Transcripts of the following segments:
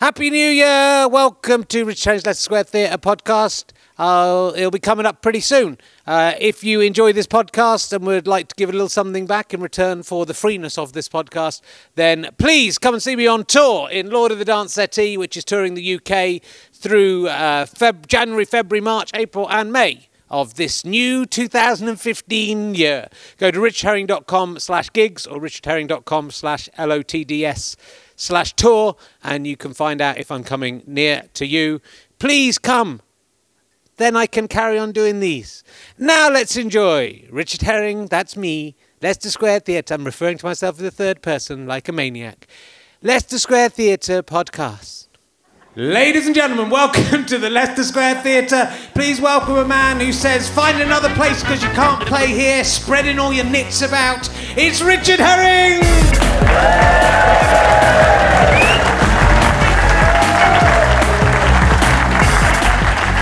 Happy New Year! Welcome to Rich Herring's Leicester Square Theatre podcast. Uh, it'll be coming up pretty soon. Uh, if you enjoy this podcast and would like to give a little something back in return for the freeness of this podcast, then please come and see me on tour in Lord of the Dance Settee, which is touring the UK through uh, Feb- January, February, March, April, and May of this new 2015 year. Go to richherring.com slash gigs or richardherring.com slash LOTDS slash tour and you can find out if I'm coming near to you. Please come. Then I can carry on doing these. Now let's enjoy Richard Herring, that's me, Leicester Square Theatre. I'm referring to myself in the third person like a maniac. Leicester Square Theatre podcast. Ladies and gentlemen, welcome to the Leicester Square Theatre. Please welcome a man who says, find another place because you can't play here, spreading all your nits about. It's Richard Herring!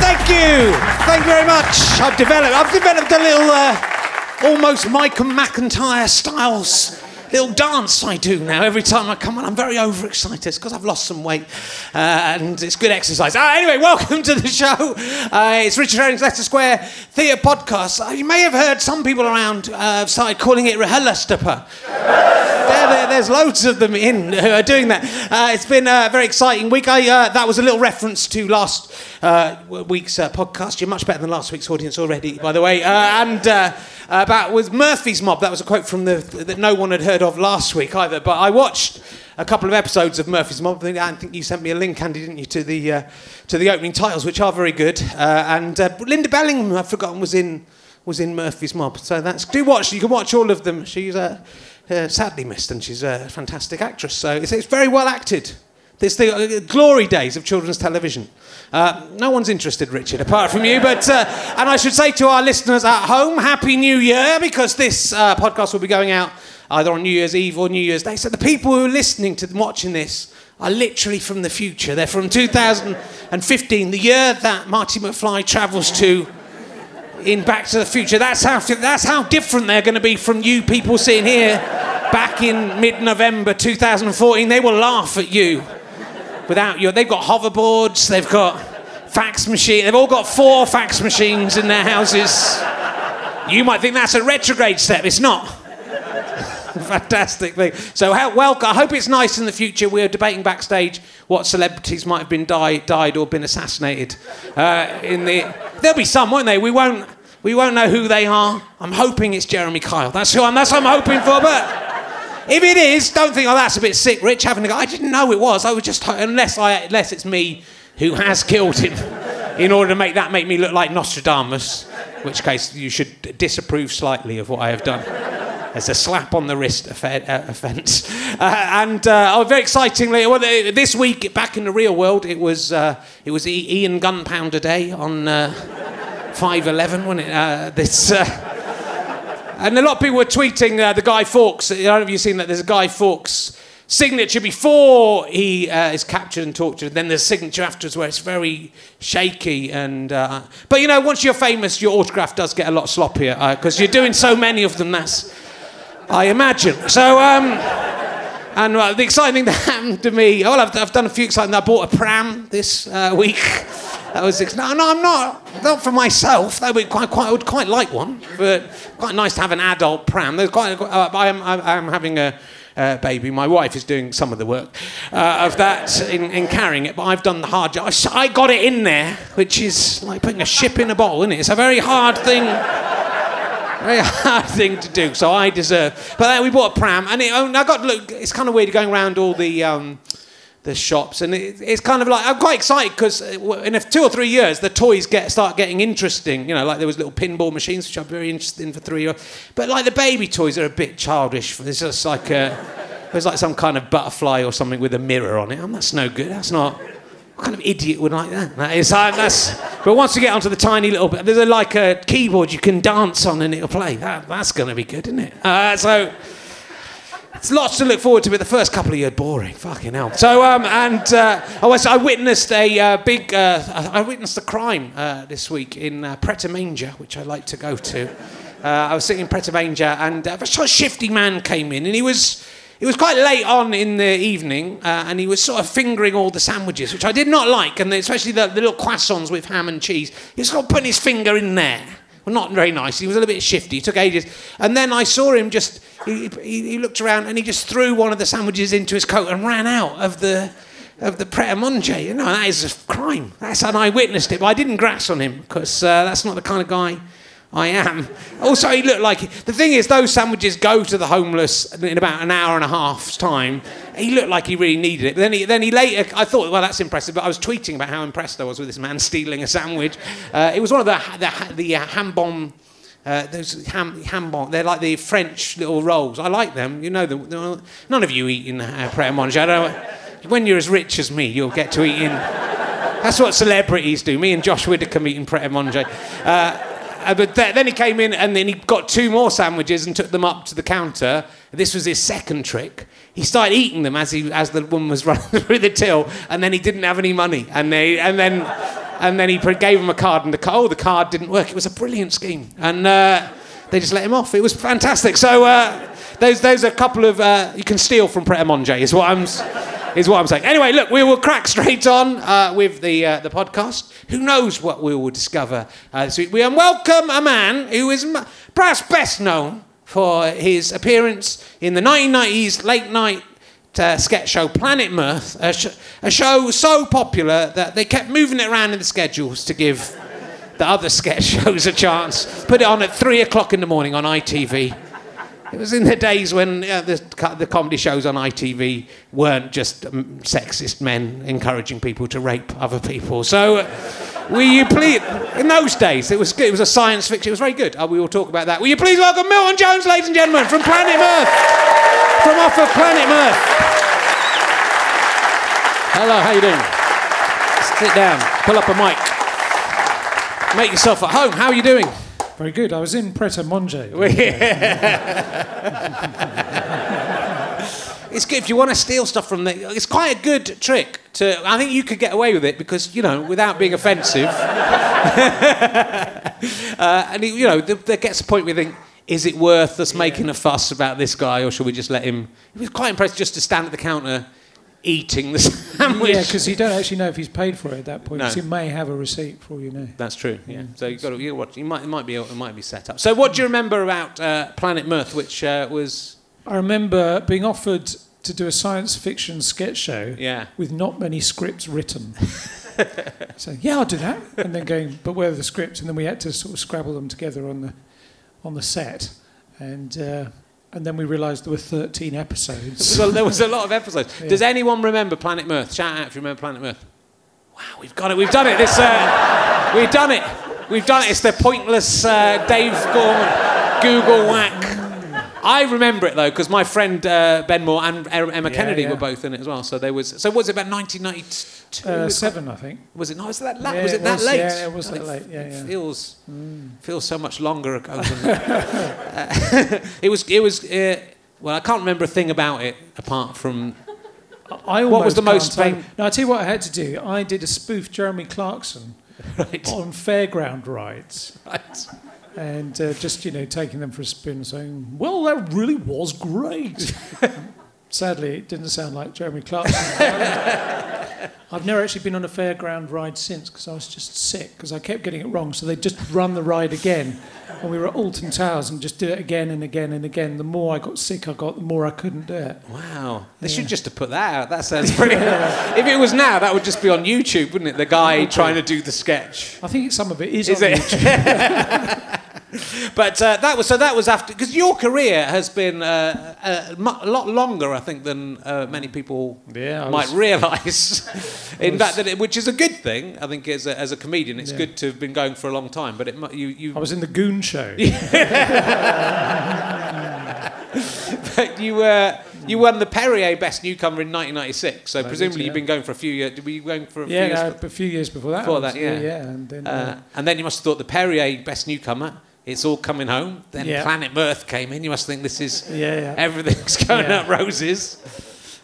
Thank you! Thank you very much. I've developed, I've developed a little, uh, almost Michael McIntyre styles little dance I do now every time I come on. I'm very overexcited because I've lost some weight uh, and it's good exercise. Uh, anyway, welcome to the show. Uh, it's Richard Herring's Leicester Square Theatre Podcast. Uh, you may have heard some people around uh, started calling it Rehelastapa. there, there, there's loads of them in who are doing that. Uh, it's been a very exciting week. I, that was a little reference to last week's podcast. You're much better than last week's audience already, by the way. And about with Murphy's Mob. That was a quote from the that no one had heard of last week either. But I watched a couple of episodes of Murphy's Mob. I think you sent me a link, Andy, didn't you, to the uh, to the opening titles, which are very good. Uh, and uh, Linda Bellingham, I've forgotten, was in was in Murphy's Mob. So that's do watch. You can watch all of them. She's uh, uh, sadly missed, and she's a fantastic actress. So it's, it's very well acted. It's the uh, glory days of children's television. Uh, no one's interested, Richard, apart from you. But uh, and I should say to our listeners at home, Happy New Year, because this uh, podcast will be going out either on New Year's Eve or New Year's Day. So the people who are listening to them, watching this are literally from the future. They're from 2015, the year that Marty McFly travels to in Back to the Future. That's how that's how different they're going to be from you people sitting here back in mid-November 2014. They will laugh at you without you. They've got hoverboards. They've got fax machine. They've all got four fax machines in their houses. You might think that's a retrograde step. It's not. Fantastic thing. So, how, well, I hope it's nice in the future. We're debating backstage what celebrities might have been die, died or been assassinated. Uh, in the, there'll be some, won't they? We won't. We won't know who they are. I'm hoping it's Jeremy Kyle. That's who I'm. That's what I'm hoping for. But if it is, don't think, oh, that's a bit sick, Rich, having to go. I didn't know it was. I was just unless I unless it's me who has killed him, in order to make that make me look like Nostradamus. In which case, you should disapprove slightly of what I have done. As a slap on the wrist uh, offence. Uh, and uh, oh, very excitingly, well, uh, this week back in the real world, it was uh, it was Ian Gunpowder Day on uh, five eleven, wasn't it? Uh, this. Uh, and a lot of people were tweeting uh, the Guy Fawkes. I don't know if you've seen that. There's a Guy Fawkes signature before he uh, is captured and tortured. and Then there's signature afterwards where it's very shaky. And uh, but you know, once you're famous, your autograph does get a lot sloppier because you're doing so many of them. That's I imagine. So. Um, and uh, the exciting thing that happened to me, well, I've, I've done a few exciting. I bought a pram this uh, week. That was ex- no, no, I'm not not for myself. That would quite, quite, I would quite like one, but quite nice to have an adult pram. There's quite, uh, I am, I am having a uh, baby. My wife is doing some of the work uh, of that in, in carrying it, but I've done the hard job. I got it in there, which is like putting a ship in a bottle, isn't it? It's a very hard thing very hard thing to do. So I deserve. But then we bought a pram, and it, I got look. It's kind of weird going around all the. Um, the shops and it, it's kind of like I'm quite excited because in a two or three years the toys get start getting interesting. You know, like there was little pinball machines which I'm very interested in for three years, but like the baby toys are a bit childish. There's just like a, there's like some kind of butterfly or something with a mirror on it. Oh, that's no good. That's not. What kind of idiot would like that? That is, uh, that's, but once you get onto the tiny little bit, there's a, like a keyboard you can dance on and it'll play. That, that's going to be good, isn't it? Uh, so it's lots to look forward to, but the first couple of years boring. Fucking hell. So, um, and uh, I, was, I witnessed a uh, big, uh, I witnessed a crime uh, this week in uh, Pret a Manger, which I like to go to. Uh, I was sitting in Pret a Manger, and uh, a shifty man came in, and he was it was quite late on in the evening, uh, and he was sort of fingering all the sandwiches, which I did not like, and especially the, the little croissants with ham and cheese. He was sort of putting his finger in there. Well, not very nice. He was a little bit shifty. It took ages. And then I saw him just, he, he, he looked around and he just threw one of the sandwiches into his coat and ran out of the, of the Pret a Manger. You know, that is a crime. That's, and I witnessed it, but I didn't grass on him because uh, that's not the kind of guy I am. Also, he looked like the thing is, those sandwiches go to the homeless in about an hour and a half's time. He looked like he really needed it. But then he, then he later, I thought, well, that's impressive. But I was tweeting about how impressed I was with this man stealing a sandwich. Uh, it was one of the the, the uh, ham bomb. Uh, those ham, ham bomb, they're like the French little rolls. I like them. You know them. None of you eat in uh, Pret a Manger. When you're as rich as me, you'll get to eat in. That's what celebrities do. Me and Josh Widdicombe eating Pret a Manger. Uh, uh, but th- then he came in and then he got two more sandwiches and took them up to the counter. This was his second trick. He started eating them as, he, as the woman was running through the till, and then he didn't have any money. And, they, and, then, and then he gave him a card, and the, oh, the card didn't work. It was a brilliant scheme. And uh, they just let him off. It was fantastic. So uh, those, those are a couple of, uh, you can steal from Pret a Manger, is what I'm is what I'm saying. Anyway, look, we will crack straight on uh, with the, uh, the podcast. Who knows what we will discover uh? We welcome a man who is perhaps best known for his appearance in the 1990s late night uh, sketch show Planet Mirth, a, sh- a, show so popular that they kept moving it around in the schedules to give the other sketch shows a chance. Put it on at three o'clock in the morning on ITV. It was in the days when uh, the, the comedy shows on ITV weren't just um, sexist men encouraging people to rape other people. So, uh, will you please, in those days, it was. It was a science fiction. It was very good. Uh, we will talk about that. Will you please welcome Milton Jones, ladies and gentlemen, from Planet Earth, from off of Planet Earth. Hello, how you doing? Sit down. Pull up a mic. Make yourself at home. How are you doing? Very good. I was in Pret a Manger. it's good if you want to steal stuff from the. It's quite a good trick to. I think you could get away with it because you know without being offensive. uh, and you know there gets a point where you think. Is it worth us yeah. making a fuss about this guy, or should we just let him? He was quite impressed just to stand at the counter eating the sandwich. Yeah, because you don't actually know if he's paid for it at that point. No. He may have a receipt for all you know. That's true. Yeah. Mm. So you got to you watch. You might it might be it might be set up. So what do you remember about uh, Planet Mirth, which uh, was? I remember being offered to do a science fiction sketch show. Yeah. With not many scripts written. so yeah, I'll do that, and then going, but where are the scripts? And then we had to sort of scrabble them together on the on the set, and. Uh, and then we realised there were 13 episodes. Well there was a lot of episodes. Yeah. Does anyone remember Planet Mirth? Shout out if you remember Planet Mirth. Wow, we've got it. We've done it. This, uh, we've done it. We've done it. It's the pointless uh, Dave Gorman Googlewhack I remember it though because my friend uh, Ben Moor and Emma Kennedy yeah. were both in it as well. So there was. So was it about 1992? Uh, seven, I think. Was it? No, was it that? La- yeah, was it, it that was, late? Yeah, it was that late. Yeah, yeah. Feels mm. feels so much longer ago. Than, uh, it was. It was. Uh, well, I can't remember a thing about it apart from. I what was the most famous? No, I tell you what I had to do. I did a spoof Jeremy Clarkson right. on fairground rides. Right and uh, just you know taking them for a spin, saying, "Well, that really was great." Sadly, it didn't sound like Jeremy Clarkson. I've never actually been on a fairground ride since because I was just sick because I kept getting it wrong. So they just run the ride again, and we were at Alton Towers and just did it again and again and again. The more I got sick, I got, the more I couldn't do it. Wow, they yeah. should just have put that out. That sounds pretty. if it was now, that would just be on YouTube, wouldn't it? The guy trying to do the sketch. I think some of it is, is on it? YouTube. But uh, that was so. That was after because your career has been uh, a, a, lot longer, I think, than uh, many people yeah, might realise. In fact, that it, which is a good thing. I think as a, as a comedian, it's yeah. good to have been going for a long time. But it you you. I was in the Goon Show. but you were. You won the Perrier Best Newcomer in 1996, so that presumably you've been going for a few years. Were you going for a yeah, few years? Yeah, a few years before that. Before that, yeah. Yeah, and then, uh, uh, and then you must have thought the Perrier Best Newcomer it's all coming home. Then yeah. Planet Mirth came in. You must think this is yeah, yeah. everything's going up roses.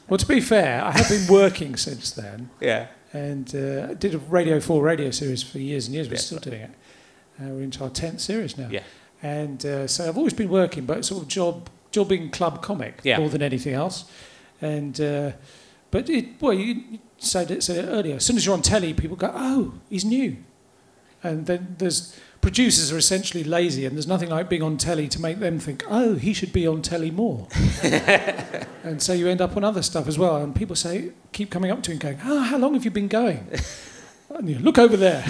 Well, to be fair, I have been working since then. Yeah. And uh, did a Radio 4 radio series for years and years. We're still doing it. Uh, we're into our 10th series now. Yeah. And uh, so I've always been working, but sort of job jobbing club comic more than anything else. And uh, but it, well, you you said it, said it earlier. As soon as you're on telly, people go, "Oh, he's new," and then there's producers are essentially lazy, and there's nothing like being on telly to make them think, "Oh, he should be on telly more." and so you end up on other stuff as well. And people say, keep coming up to you and going, "Oh, how long have you been going?" And you look over there.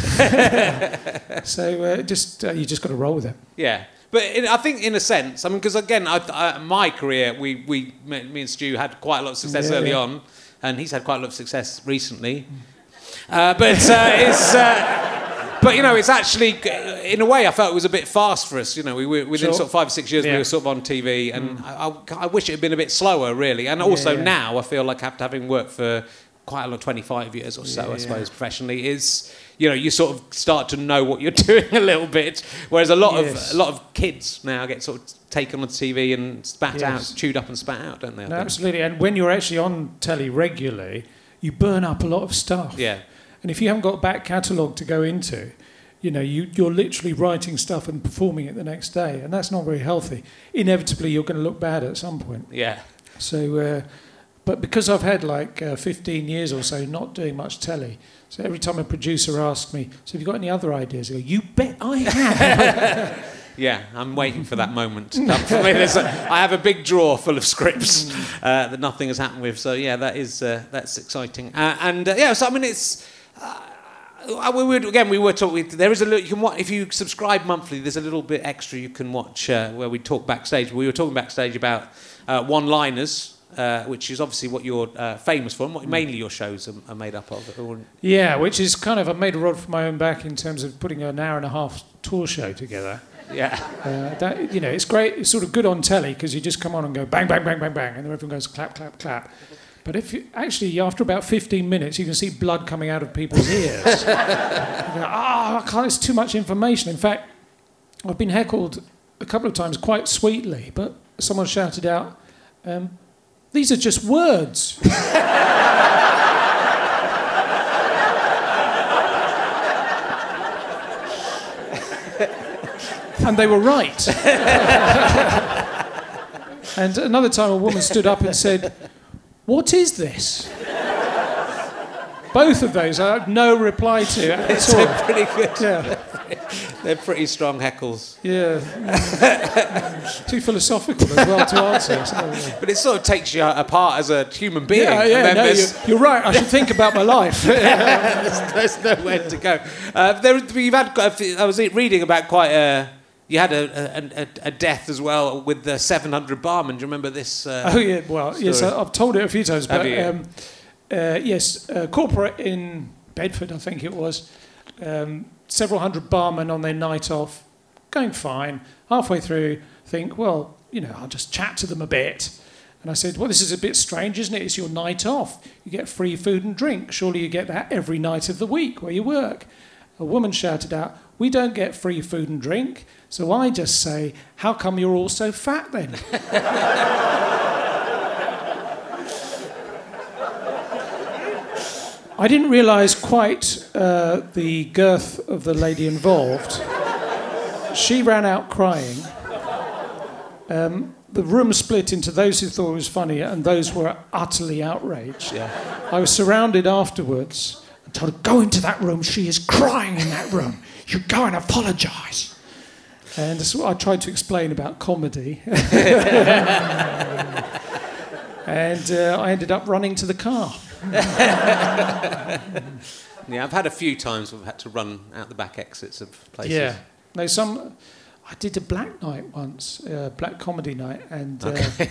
so uh, just uh, you just got to roll with it. Yeah. But in, I think, in a sense, I mean, because again, I, I, my career, we, we, me and Stu had quite a lot of success Yeah, early yeah. on, and he's had quite a lot of success recently. Uh, but uh, it's, uh, but you know, it's actually, in a way, I felt it was a bit fast for us. You know, we were within Sure. sort of five or six years, we Yeah. Mm. were sort of on TV, and I, I, I wish it had been a bit slower, really. And also yeah. now, I feel like after having worked for quite a lot, 25 years or so, Yeah, I suppose, professionally, is you know, you sort of start to know what you're doing a little bit. Whereas a lot Yes. of a lot of kids now get sort of taken on TV and spat Yes. out, chewed up and spat out, don't they? No, absolutely. And when you're actually on telly regularly, you burn up a lot of stuff. Yeah, And if you haven't got a back catalogue to go into, you know, you, you're literally writing stuff and performing it the next day, and that's not very healthy. Inevitably, you're going to look bad at some point. yeah, So, uh, but because I've had like uh, 15 years or so not doing much telly, so every time a producer asks me, "So have you got any other ideas?" I go, "You bet I have." yeah. I'm waiting for that moment to come for me. A, I have a big drawer full of scripts uh, that nothing has happened with. So yeah, that is uh, that's exciting. Uh, and uh, yeah, so I mean, it's. We would, again, we were talking. There is a little. You can watch if you subscribe monthly. There's a little bit extra you can watch uh, where we talk backstage. We were talking backstage about uh, one-liners, uh, which is obviously what you're uh, famous for, and what mainly your shows are, are made up of. Or- yeah, which is kind of I made a rod for my own back in terms of putting an hour and a half tour show together. Yeah, Uh, that you know, it's great. It's sort of good on telly because you just come on and go bang, bang, bang, bang, bang, and then everyone goes clap, clap, clap. But if you, actually after about 15 minutes, you can see blood coming out of people's ears. Ah, I can't. It's too much information. In fact, I've been heckled a couple of times quite sweetly, but someone shouted out, um, "These are just words." and they were right. and another time, a woman stood up and said, What is this? Both of those I had no reply to at all. they're pretty good. Yeah, They're pretty strong heckles. yeah. Too philosophical as well to answer. so. But it sort of takes you apart as a human being. Yeah, and yeah, then no, you're, you're right. I should think about my life. there's, there's nowhere to go. Uh, there, you've had. quite a few- I was reading about quite a. You had a, a, a, a death as well with the 700 barman. Do you remember this? Uh, Oh yeah, well yes, Story. I, I've told it a few times, but um, uh, yes, uh, corporate in Bedford, I think it was, um, several hundred barmen on their night off, going fine. Halfway through, think, well, you know, I'll just chat to them a bit. And I said, well, this is a bit strange, isn't it? It's your night off. You get free food and drink. Surely you get that every night of the week where you work. A woman shouted out, we don't get free food and drink. So I just say, how come you're all so fat then? I didn't realise quite uh, the girth of the lady involved. She ran out crying. Um, the room split into those who thought it was funny and those who were utterly outraged. yeah. I was surrounded afterwards told her, Go into that room. She is crying in that room. You go and apologise. And that's what I tried to explain about comedy. and uh, I ended up running to the car. Yeah, I've had a few times I've had to run out the back exits of places. Yeah. No, some. I did a black night once, uh, black comedy night, and uh, yeah.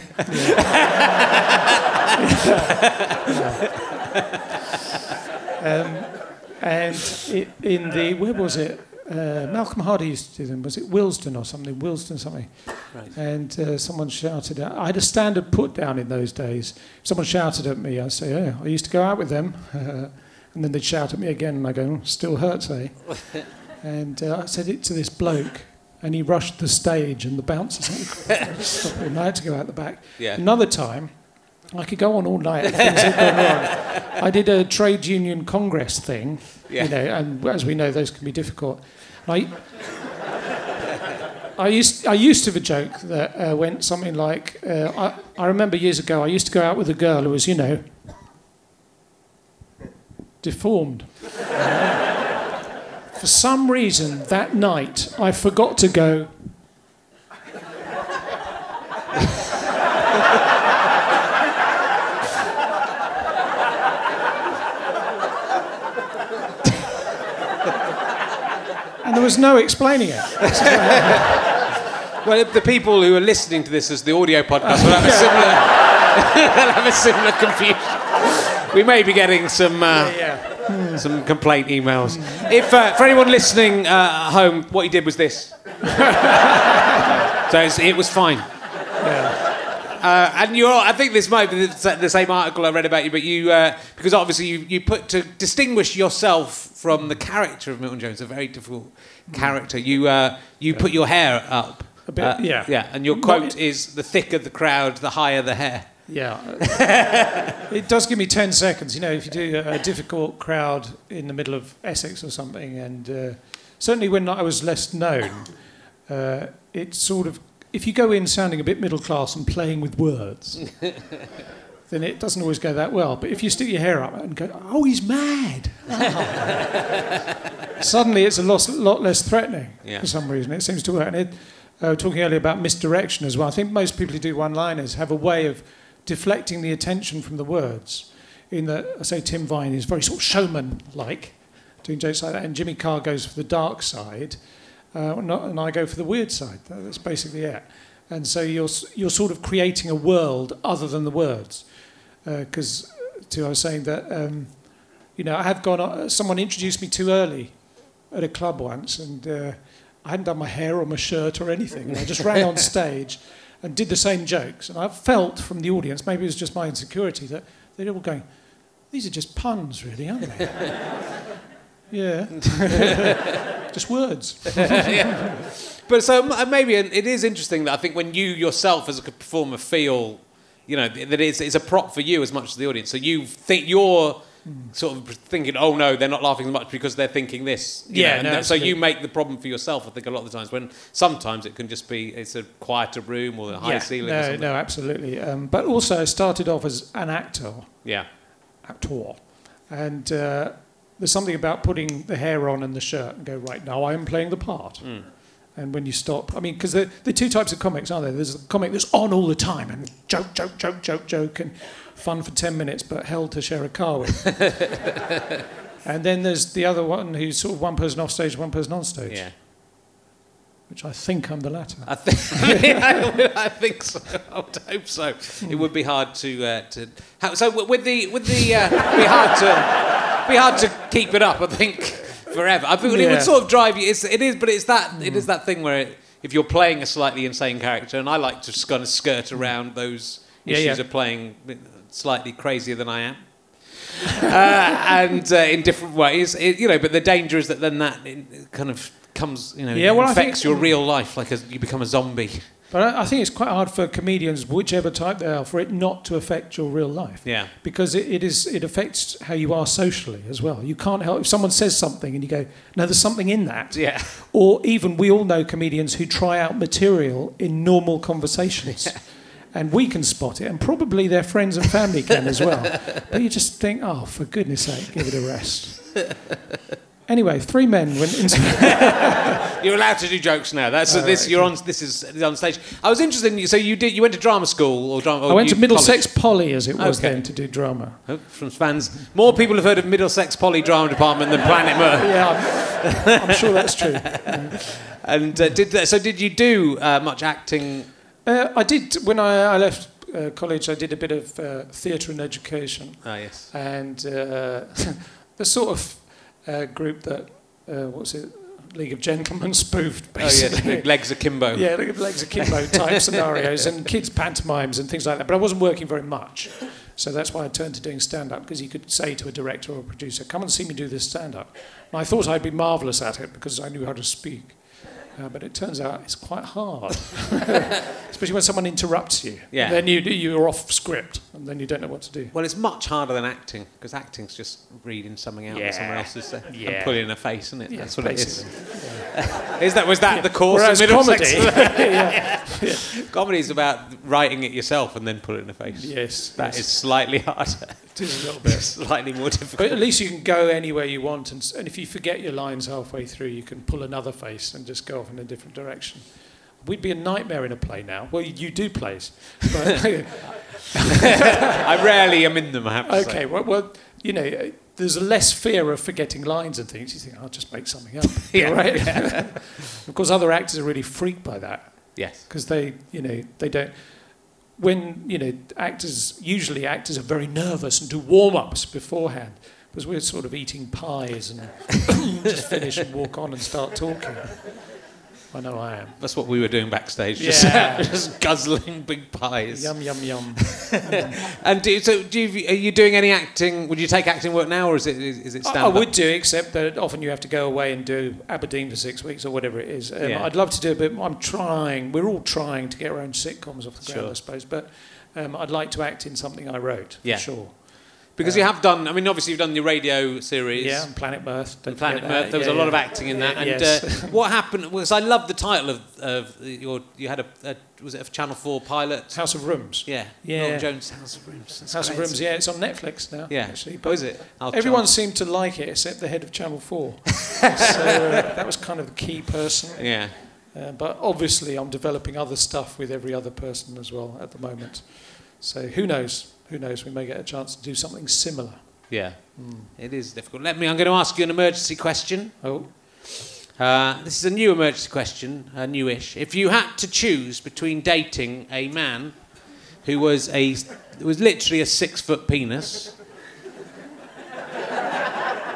um, and it, in the where was it? Uh, Malcolm Hardee used to do them. Was it Willesden or something? Willesden something. Right. And uh, someone shouted. Out, I had a standard put down in those days. If someone shouted at me, I say, "Oh, I used to go out with them." and then they'd shout at me again, and I go, "Oh, "Still hurts, eh?" And uh, I said it to this bloke, and he rushed the stage, and the bouncers had to stop him. I had to go out the back. Yeah. Another time, I could go on all night. if Things had gone wrong. I did a trade union congress thing, Yeah. you know, and as we know, those can be difficult. I, I used I used to have a joke that uh, went something like uh, I, I remember years ago I used to go out with a girl who was you know deformed. For some reason that night I forgot to go. There was no explaining it. well, the people who are listening to this as the audio podcast will have a similar, have a similar confusion. We may be getting some. Uh, yeah, yeah. Some complaint emails. If uh, for anyone listening uh, at home, what he did was this. so it was fine. Uh, and you're, I think this might be the same article I read about you, but you, uh, because obviously you, you put to distinguish yourself from the character of Milton Jones, a very difficult character. You, uh, you put your hair up. A bit, uh, yeah. Yeah, and your quote is the thicker the crowd, the higher the hair. Yeah. it does give me 10 seconds. You know, if you do a difficult crowd in the middle of Essex or something, and uh, certainly when I was less known, uh, it sort of if you go in sounding a bit middle class and playing with words, then it doesn't always go that well. But if you stick your hair up and go, oh, he's mad, oh. suddenly it's a lot, lot less threatening yeah. for some reason. It seems to work. And it, uh, talking earlier about misdirection as well, I think most people who do one liners have a way of deflecting the attention from the words. In that, I say Tim Vine is very sort of showman like, doing jokes like that, and Jimmy Carr goes for the dark side uh, and I go for the weird side. That's basically it. And so you're, you're sort of creating a world other than the words. Because, uh, to I was saying that, um, you know, I had gone, uh, someone introduced me too early at a club once, and uh, I hadn't done my hair or my shirt or anything. And I just ran on stage and did the same jokes. And I felt from the audience, maybe it was just my insecurity, that they're all going, these are just puns, really, aren't they? Yeah. Just words. yeah. But so maybe it is interesting that I think when you yourself as a performer feel, you know, that it's, it's a prop for you as much as the audience. So you think you're sort of thinking, oh no, they're not laughing as much because they're thinking this. yeah. Know, no, so you make the problem for yourself. I think a lot of the times when sometimes it can just be it's a quieter room or a high yeah, ceiling. No, no, absolutely. Um, but also I started off as an actor. Yeah. Actor. And. Uh, there's something about putting the hair on and the shirt and go, right, now I am playing the part. Mm. And when you stop, I mean, because the, the two types of comics, aren't there? There's a comic that's on all the time and joke, joke, joke, joke, joke, and fun for 10 minutes, but hell to share a car with. and then there's the other one who's sort of one person off stage, one person on stage. Yeah. Which I think I'm the latter. I think, I, think so. I would hope so. It would be hard to uh, to. so with the with the uh, be hard to be hard to keep it up. I think forever. I think yeah. it would sort of drive you. It's, it is, but it's that mm. it is that thing where it, if you're playing a slightly insane character, and I like to just kind of skirt around those yeah, issues yeah. of playing slightly crazier than I am. uh, and uh, in different ways, it, you know. But the danger is that then that kind of comes, you know, yeah, well, affects your real life, like a, you become a zombie. But I, I think it's quite hard for comedians, whichever type they are, for it not to affect your real life. Yeah. Because it, it is it affects how you are socially as well. You can't help if someone says something and you go, no, there's something in that. Yeah. Or even we all know comedians who try out material in normal conversations. Yeah. And we can spot it, and probably their friends and family can as well. But you just think, oh, for goodness sake, give it a rest. Anyway, three men went into. you're allowed to do jokes now. That's oh, this. Right, you're on. This is on stage. I was interested in you. So you did. You went to drama school or drama? Or I went to Middlesex college? Poly, as it was okay. then, to do drama. Oh, from fans, more people have heard of Middlesex Poly drama department than Planet Mirth. yeah, I'm, I'm, sure that's true. and uh, did so? Did you do uh, much acting? Uh, I did when I, I left uh, college. I did a bit of uh, theatre and education. Ah, yes. And uh, the sort of uh, group that uh, what's it? League of Gentlemen spoofed, basically. Oh, yeah, Legz Akimbo. yeah, Legz Akimbo type scenarios and kids' pantomimes and things like that. But I wasn't working very much. So that's why I turned to doing stand up, because you could say to a director or a producer, come and see me do this stand up. And I thought I'd be marvellous at it because I knew how to speak. Uh, but it turns out it's quite hard, especially when someone interrupts you. Yeah. then you you're off script, and then you don't know what to do. Well, it's much harder than acting because acting's just reading something out yeah. that someone else is saying yeah. and putting in a face, isn't it? Yeah, That's what basically. it is. Is that was that the course Whereas of Middlesex? comedy, yeah. Comedy is about writing it yourself and then put it in the face. yes, That is yes. slightly harder. It is a little bit. slightly more difficult. But at least you can go anywhere you want, and, and if you forget your lines halfway through, you can pull another face and just go off in a different direction. We'd be a nightmare in a play now. Well, you, do plays, I rarely am in them, I have to okay. Well, well, you know, there's less fear of forgetting lines and things. You think, I'll just make something up, Yeah, right? of course, other actors are really freaked by that Yes. because they, you know, they don't. When you know, actors usually actors are very nervous and do warm-ups beforehand. Because we're sort of eating pies and just finish and walk on and start talking. I know I am. That's what we were doing backstage. Just, Yeah. just guzzling big pies. Yum yum yum. And do, so, do you, are you doing any acting? Would you take acting work now, or is it is, it I, stand I would do, except that often you have to go away and do Aberdeen for six weeks or whatever it is. Um, Yeah. I'd love to do a bit. I'm trying. We're all trying to get our own sitcoms off the ground, Sure. I suppose. But um, I'd like to act in something I wrote. Yeah. For sure. Because you have done. I mean, obviously you've done your radio series. Yeah, and Planet Mirth. And Planet that. Mirth. There was Yeah, a lot of acting in that. Yeah, And yes. uh, what happened was I love the title of, of your. You had a, a was it a Channel Four pilot? House of Rooms. Yeah. Yeah. Norton Jones House of Rooms. That's House of. Rooms. Yeah, it's on Netflix now. Yeah. Actually, Oh, but is it? I'll everyone try. seemed to like it except the head of Channel Four. so uh, that was kind of the key person. Yeah. Uh, but obviously, I'm developing other stuff with every other person as well at the moment. So who knows? Who knows? We may get a chance to do something similar. Yeah. It is difficult. Let me. I'm going to ask you an emergency question. Oh, Uh, this is a new emergency question, uh, newish. If you had to choose between dating a man who was a was literally a six foot penis.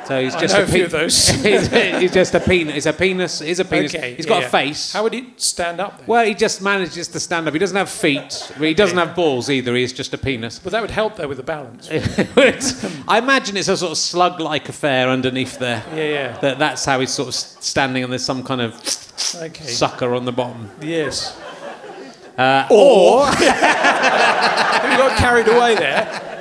So he's I just a, a few pe- of those. he's, just a penis. He's a penis. He's a penis. Okay, he's got yeah. a face. how would he stand up then? well, he just manages to stand up. He doesn't have feet. But he doesn't have balls either. He's just a penis. Well, that would help though with the balance. I imagine it's a sort of slug-like affair underneath there. Yeah, yeah. That that's how he's sort of standing, and there's some kind of Okay. sucker on the bottom. Yes. Uh, Or we got carried away there.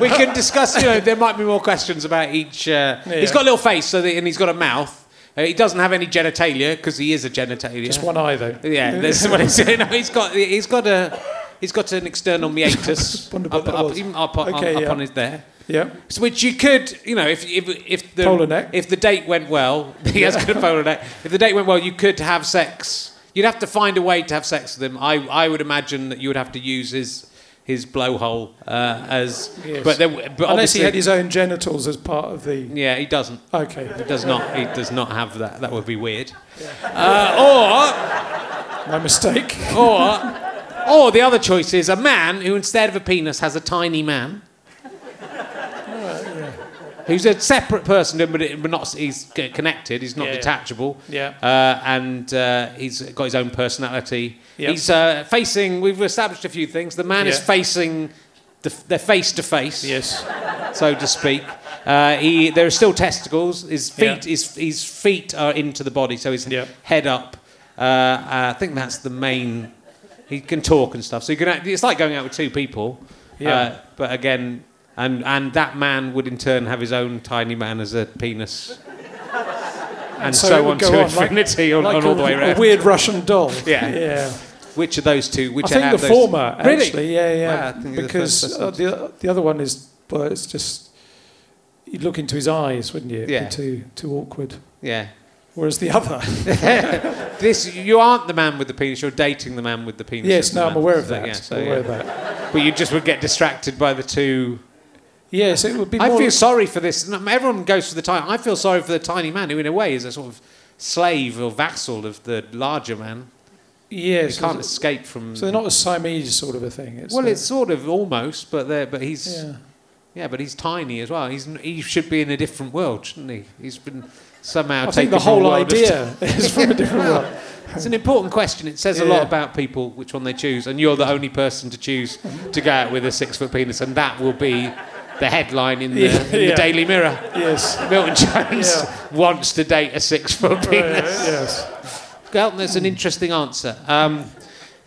We can discuss. You know, there might be more questions about each. Uh, Yeah. He's got a little face, so that, and he's got a mouth. Uh, he doesn't have any genitalia because he is a genitalia. Just one eye though. Yeah, that's what he's saying. No, he's got. He's got a. He's got an external meatus Wonder up, up, even up, on- Okay, up yeah. on his there. Yeah. So which you could, you know, if if if the Polar neck. if the date went well, he has got a polar neck. If the date went well, you could have sex. You'd have to find a way to have sex with him. I I would imagine that you would have to use his his blowhole uh, as. Yes. But there, but Unless he had his own genitals as part of the. yeah, he doesn't. Okay. He does not. He does not have that. That would be weird. Uh, My mistake. or or or the other choice is a man who instead of a penis has a tiny man. Who's a separate person, but, it, but not he's connected. He's not Yeah. detachable. Yeah. Uh, and uh, he's got his own personality. Yep. He's uh, facing. We've established a few things. The man is facing. The, they're face to face Yes. so to speak. Uh, he, there are still testicles. His feet, Yeah. his, his feet are into the body, so his Yeah. head up. Uh, uh, I think that's the main. He can talk and stuff, so you can. act- It's like going out with two people. Yeah. Uh, but again, and and that man would in turn have his own tiny man as a penis. And, so, it would on to on, like- infinity on, like on a, all the way a around. weird Russian doll. Yeah. Yeah. Which of those two? Which I think the those- former, Really? actually. Yeah, yeah. Wow, I think the because uh, the the other one is, well, it's just you'd look into his eyes, wouldn't you? It'd be Yeah. Too too awkward. Yeah. Whereas the other, This you aren't the man with the penis. You're dating the man with the penis. yes, is the no, I'm aware of So, that. Yeah, so, I'm aware of that. But you just would get distracted by the two. Yes, it would be. I feel sorry for this. Everyone goes for the tiny. I feel sorry for the tiny man who, in a way, is a sort of slave or vassal of the larger man. Yes, He can't so, escape from. so they're not a Siamese sort of a thing. It's well, it's sort of almost, but there. But he's yeah. yeah. but he's tiny as well. He's he should be in a different world, shouldn't he? He's been somehow. I taken think the whole idea is from a different Well, world. It's an important question. It says a lot about people, which one they choose, and you're the only person to choose to go out with a six foot penis, and that will be the headline in the, Yeah, in the yeah. Daily Mirror. Yes. Milton Jones Yeah. wants to date a six foot Right, penis. yes. Well, that's an interesting answer. Um,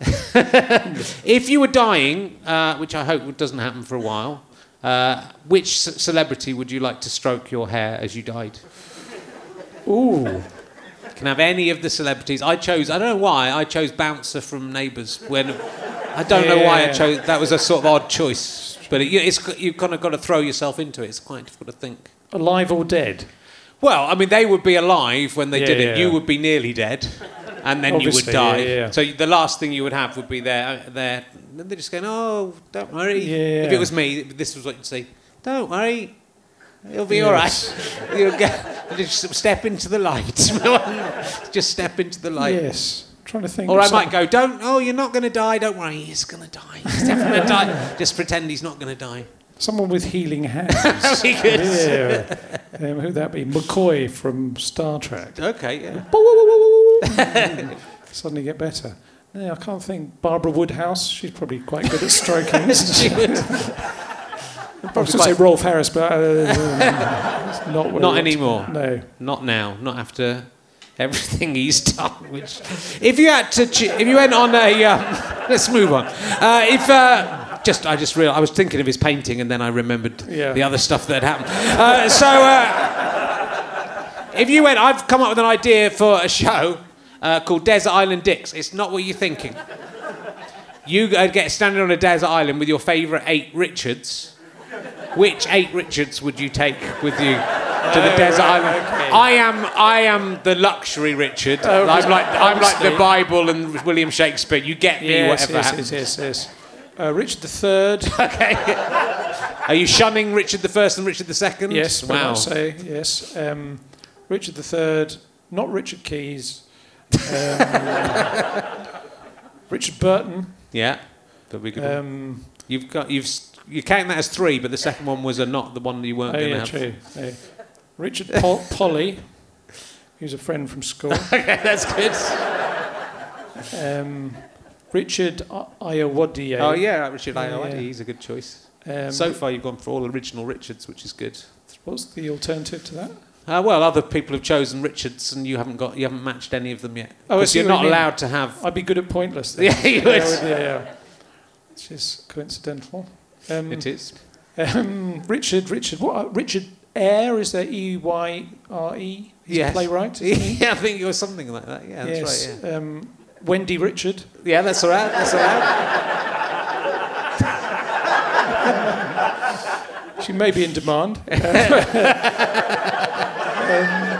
if you were dying, uh, which I hope doesn't happen for a while, uh, which c- celebrity would you like to stroke your hair as you died? Ooh. can have any of the celebrities. I chose. I don't know why. I chose Bouncer from Neighbours. When I don't know why I chose. That was a sort of odd choice. But it, it's you've kind of got to throw yourself into it. It's quite difficult to think. Alive or dead? Well, I mean, they would be alive when they Yeah, did it. yeah. You would be nearly dead, and then you would die. yeah. So the last thing you would have would be there. Uh, there, and they're just going, "Oh, don't worry." If it was me, this was what you'd say. Don't worry, it'll be Yes. all right. You'll get, just step into the light. just step into the light. yes. Trying to think. Or I might go, don't, oh, you're not going to die, don't worry, he's going to die. He's definitely going to die. Just pretend he's not going to die. Someone with healing hands. Yeah. Um, who'd that be? McCoy from Star Trek. Okay, yeah. Suddenly get better. Yeah, I can't think. Barbara Woodhouse. She's probably quite good at stroking. isn't she? I was going to say Rolf Harris, but uh, not. Not anymore. No. Not now, not after everything he's done. Which, if you had to, if you went on a, um, let's move on. Uh, if uh, just, I just realized I was thinking of his painting, and then I remembered Yeah. the other stuff that had happened. Uh, so, uh, if you went, I've come up with an idea for a show uh, called Desert Island Dicks. It's not what you're thinking. You uh, get standing on a desert island with your favourite eight Richards. Which eight Richards would you take with you to the desert island? I am, I am the luxury Richard. Oh, I'm like, I'm like the. Bible and William Shakespeare. You get me, Yes, whatever yes, happens. yes, yes, yes. Uh, Richard III. Okay. Are you shunning Richard the First and Richard the Second? yes, Wow. much so. Yes. Um, Richard III. Not Richard Keys. Um, Richard Burton. Yeah. That'd be good. Um, You've got, you've, you count that as three, but the second one was a not the one you weren't oh, going to yeah, have. true. Yeah. Richard Pol- Polly, who's a friend from school. Okay, that's good. Um, Richard I- Oh yeah, Richard Yeah, yeah. he's a good choice. Um, so far, you've gone for all original Richards, which is good. what's the alternative to that? Uh, well, other people have chosen Richards, and you haven't got, you haven't matched any of them yet. Oh, so you're not allowed to have. I'd be good at pointless. Yeah, you would. Yeah, yeah. Which is coincidental. Um, It is. Um, Richard, Richard, what? uh, Richard Eyre is there? E Y R E. He's Yes. a playwright. Yeah, I think it was something like that. Yeah, that's yes. right. Yeah. Um, Wendy Richard. yeah, that's all right. That's all right. She may be in demand. Um,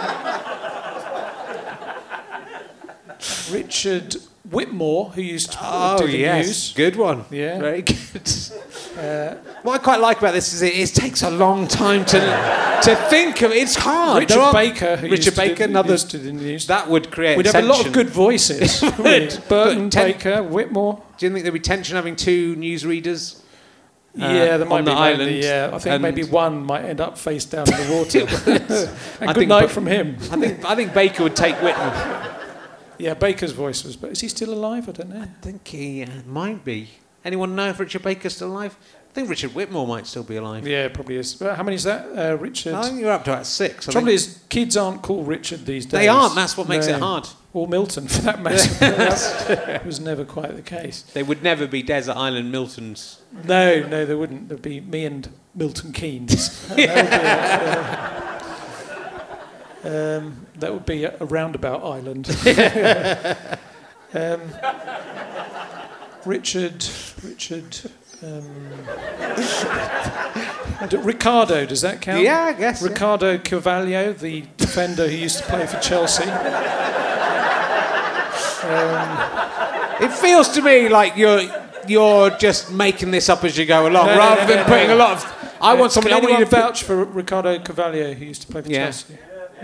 Richard Whitmore, who used to Oh do the yes, news. good one. Yeah. very good. what I quite like about this is it, it takes a long time to to think of. It's hard. Richard are- Baker, who Richard used to do- Baker, another to do the news. that would create. We'd have a lot of good voices. Burton, But ten- Baker, Whitmore. Do you think there'd be tension having two newsreaders? uh, yeah, there might on be the mainly, island, Yeah, I think maybe one might end up face down in the water. and I good think night Ba- from him. I think I think Baker would take Whitmore. Yeah, Baker's voice was. But is he still alive? I don't know. I think he uh, might be. Anyone know if Richard Baker's still alive? I think Richard Whitmore might still be alive. Yeah, probably is. But how many is that? Uh, Richard. I think you're up to about six. I Trouble think. is, kids aren't called Richard these days. they aren't. That's what makes No. it hard. Or Milton, for that matter. it was never quite the case. They would never be Desert Island Miltons. No, no, they wouldn't. There'd be me and Milton Keynes. that, would be a, um, that would be a, a roundabout island. um, Richard, Richard, um, d- Ricardo, does that count? Yeah, I guess. yeah. Ricardo Carvalho, the defender who used to play for Chelsea. It feels to me like you're you're just making this up as you go along, No, rather no, than no, putting no. a lot of. I want somebody. I Can want to vouch for Ricardo Carvalho, who used to play for Yeah. Chelsea?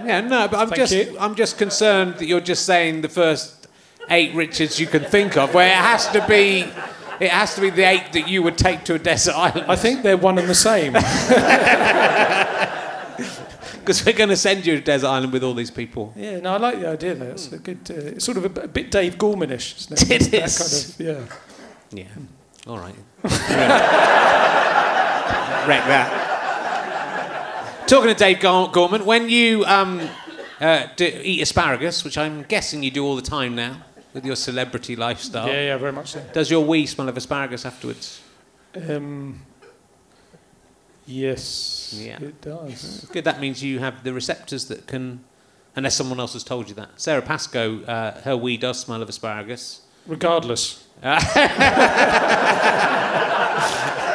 Yeah, no, but I'm Thank just you. I'm just concerned that you're just saying the first eight Richards you can think of, where it has to be it has to be the eight that you would take to a desert island. I think they're one and the same. because we're going to send you to a desert island with all these people. yeah, no, I like the idea. Though. It's a good. Uh, it's sort of a, bit Dave Gormanish, isn't it? It that is. Kind of, yeah. Yeah. All right. Wreck that. Talking to Dave Gorman, when you um, uh, do, eat asparagus, which I'm guessing you do all the time now with your celebrity lifestyle, Yeah, yeah, very much so. does your wee smell of asparagus afterwards? Um, yes, Yeah. it does. Good. That means you have the receptors that can unless someone else has told you that. Sara Pascoe, uh, her wee does smell of asparagus. Regardless.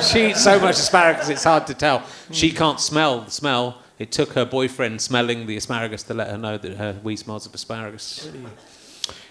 she eats so much asparagus, it's hard to tell. She can't smell the smell. It took her boyfriend smelling the asparagus to let her know that her wee smells of asparagus.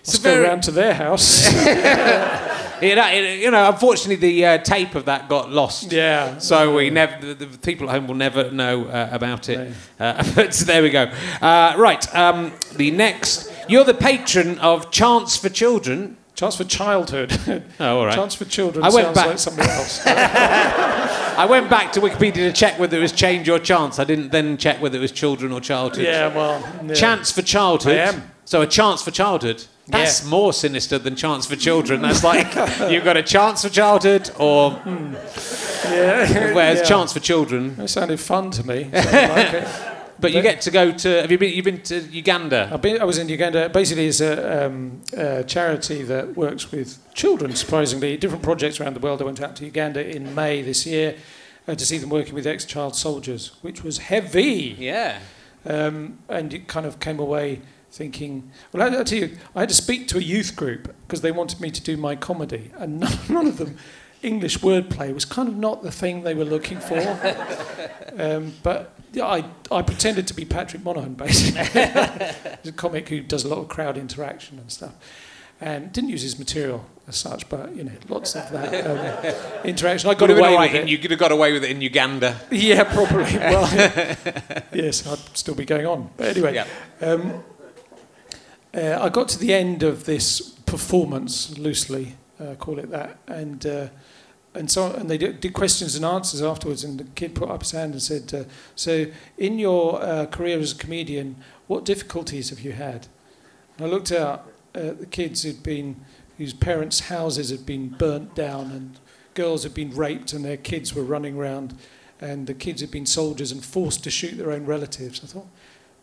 Let's go round to their house. you, know, you know, unfortunately, the uh, tape of that got lost. Yeah. So we never, the, the people at home will never know uh, about it. Uh, but there we go. Uh, right. Um, the next, you're the patron of Chance for Childhood. Chance for Childhood. Oh, all right. Chance for Children I went back. like something else. I went back to Wikipedia to check whether it was Change or Chance. I didn't then check whether it was Children or Childhood. Yeah, well. Yeah. Chance for Childhood. I am. So a chance for childhood. That's yeah. more sinister than chance for children. That's like you've got a chance for childhood or hmm. yeah. whereas yeah. chance for children. That sounded fun to me. But you get to go to. Have you been? You've been to Uganda. I've been, I was in Uganda. Basically, it's a, um, a, charity that works with children. Surprisingly, different projects around the world. I went out to Uganda in May this year uh, to see them working with ex-child soldiers, which was heavy. Yeah. Um, and it kind of came away thinking, well, I, I tell you, I had to speak to a youth group because they wanted me to do my comedy, and none, none of them, English wordplay was kind of not the thing they were looking for. um, but I, I pretended to be Patrick Monahan, basically. He's a comic who does a lot of crowd interaction and stuff. And didn't use his material as such, but you know, lots of that um, interaction. I got away right with it. You could have got away with it in Uganda. Yeah, probably. Well, yes, I'd still be going on. But anyway, yeah. um, uh, I got to the end of this performance, loosely uh, call it that, and uh, and so and they did, questions and answers afterwards. And the kid put up his hand and said, uh, "So, in your uh, career as a comedian, what difficulties have you had?" And I looked out at the kids who'd been whose parents' houses had been burnt down, and girls had been raped, and their kids were running around, and the kids had been soldiers and forced to shoot their own relatives. I thought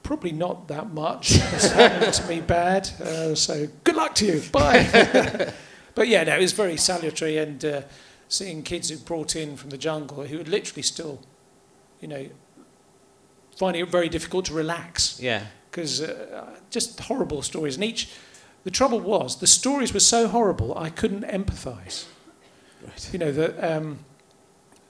probably not that much. It's happened to me bad. Uh, so good luck to you. Bye. but yeah, no, it was very salutary and uh, seeing kids who brought in from the jungle who would literally still, you know, finding it very difficult to relax. Yeah. Because uh, just horrible stories. And each, the trouble was, the stories were so horrible, I couldn't empathise. Right. You know, that um,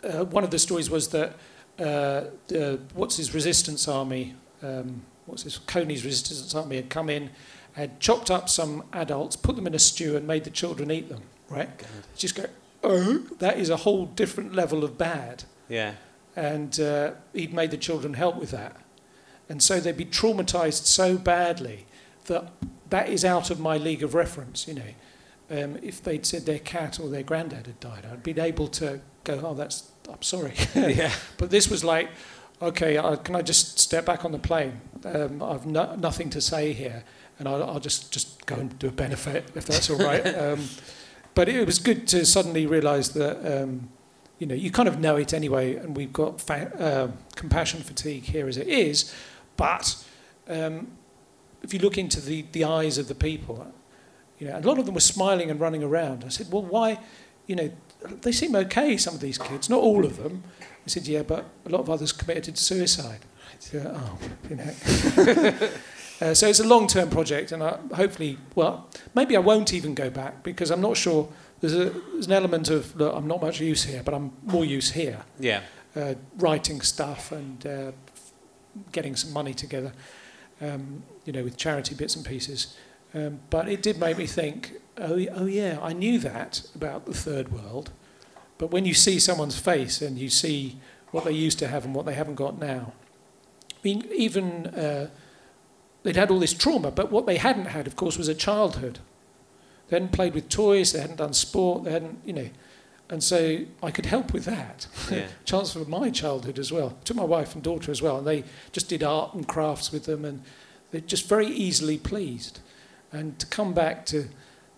uh, one of the stories was that uh, the, what's his resistance army um, what's his, Kony's resistance army had come in, had chopped up some adults, put them in a stew, and made the children eat them. Right? God. Just go, oh, that is a whole different level of bad. Yeah. And uh, he'd made the children help with that. And so they'd be traumatized so badly that that is out of my league of reference, you know. Um, if they'd said their cat or their granddad had died, I'd been able to go, oh, that's, I'm sorry. yeah. But this was like, okay, uh, can I just step back on the plane? Um, I've no, nothing to say here, and I'll, I'll, just, just go and do a benefit if that's all right. um, but it was good to suddenly realise that, um, you know, you kind of know it anyway, and we've got fa- uh, compassion fatigue here as it is, but um, if you look into the, the eyes of the people, you know, a lot of them were smiling and running around. I said, well, why, you know, they seem okay, some of these kids, not all of them. He said, yeah, but a lot of others committed suicide. Right. Yeah, oh, you know. uh, so it's a long-term project, and I, hopefully, well, maybe I won't even go back because I'm not sure. There's, a, there's an element of look, I'm not much use here, but I'm more use here. Yeah. Uh, writing stuff and uh, getting some money together, um, you know, with charity bits and pieces. Um, but it did make me think, oh, oh yeah, I knew that about the third world. But when you see someone's face and you see what they used to have and what they haven't got now, I mean, even uh, they'd had all this trauma, but what they hadn't had, of course, was a childhood. They hadn't played with toys, they hadn't done sport, they hadn't, you know. And so I could help with that. Yeah. Chance for my childhood as well. To my wife and daughter as well. And they just did art and crafts with them, and they're just very easily pleased. And to come back to,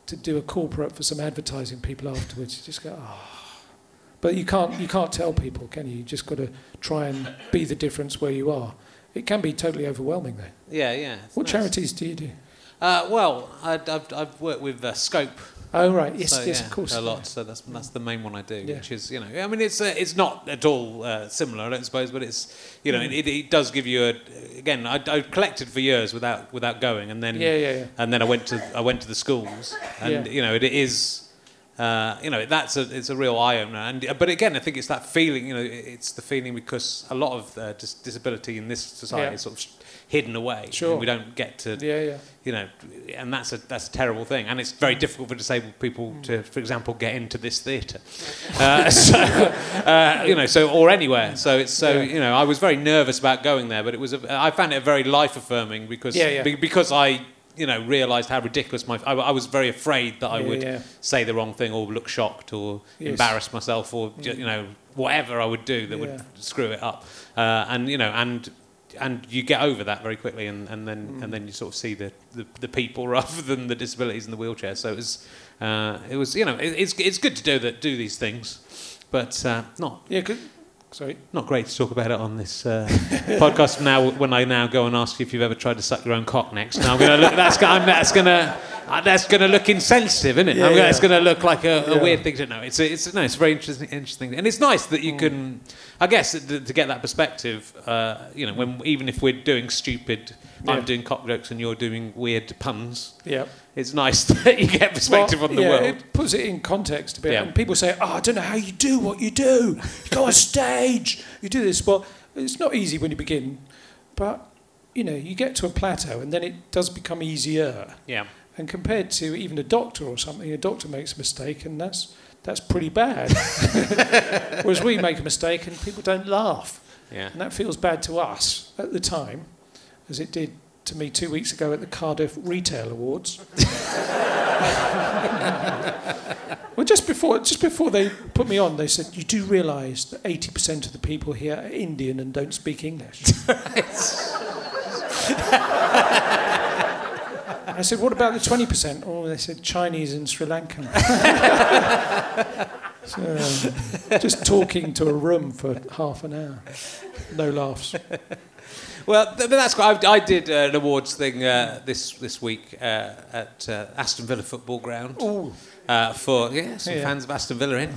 to do a corporate for some advertising people afterwards, you just go, oh but you can't, you can't tell people, can you? You just got to try and be the difference where you are. It can be totally overwhelming, though. Yeah, yeah. What nice. charities do you do? Uh, well, I, have I've worked with uh, Scope Oh right, yes, So, yes, yeah, of course. a yeah. lot. So that's that's the main one I do, Yeah. which is you know, I mean, it's uh, it's not at all uh, similar, I don't suppose, but it's you know, Mm. it, it does give you a again. I, I collected for years without without going, and then Yeah, yeah, yeah. and then I went to I went to the schools, and Yeah. you know, it is. Uh, you know that's a it's a real eye opener, and but again I think it's that feeling. You know, it's the feeling because a lot of uh, dis- disability in this society Yeah. is sort of hidden away. Sure. and we don't get to Yeah, yeah. you know, and that's a that's a terrible thing, and it's very difficult for disabled people to, for example, get into this theatre. Uh, so, uh, you know, so or anywhere. So it's so Yeah. you know, I was very nervous about going there, but it was a, I found it very life affirming because Yeah, yeah. be- because I you know realised how ridiculous my I, I was very afraid that I Yeah, would yeah. say the wrong thing or look shocked or Yes. embarrass myself or ju- you know whatever I would do that Yeah. would screw it up, uh, and you know and and you get over that very quickly, and, and then Mm. and then you sort of see the, the, the people rather than the disabilities in the wheelchair. So it was uh, it was you know it, it's it's good to do that do these things, but uh, not Yeah, 'cause- sorry. not great to talk about it on this uh, podcast now. When I now go and ask you if you've ever tried to suck your own cock next, now I'm to look. That's I'm, that's going to. Uh, that's to look insensitive, isn't it? Yeah, gonna, yeah. It's going to look like a, a Yeah. weird thing to know. It's a, it's no, it's a very interesting, interesting, and it's nice that you can, I guess, to, to get that perspective. Uh, you know, when even if we're doing stupid. I'm doing cock jokes and you're doing weird puns. Yeah. It's nice that you get perspective Well, on the yeah, world. It puts it in context a bit. Yeah. And people say, oh, I don't know how you do what you do. You go on stage, you do this. Well, it's not easy when you begin, but, you know, you get to a plateau and then it does become easier. Yeah. And compared to even a doctor or something, a doctor makes a mistake and that's, that's pretty bad. Whereas we make a mistake and people don't laugh. Yeah. And that feels bad to us at the time, as it did to me two weeks ago at the Cardiff Retail Awards. well, just before, just before they put me on, they said, "You do realise that 80% of the people here are Indian and don't speak English." I said, "What about the 20%?" Oh, they said Chinese and Sri Lankan. so, just talking to a room for half an hour, no laughs. Well, th- that's quite, I, I did uh, an awards thing uh, this this week uh, at uh, Aston Villa football ground uh, for yeah some Yeah. fans of Aston Villa in.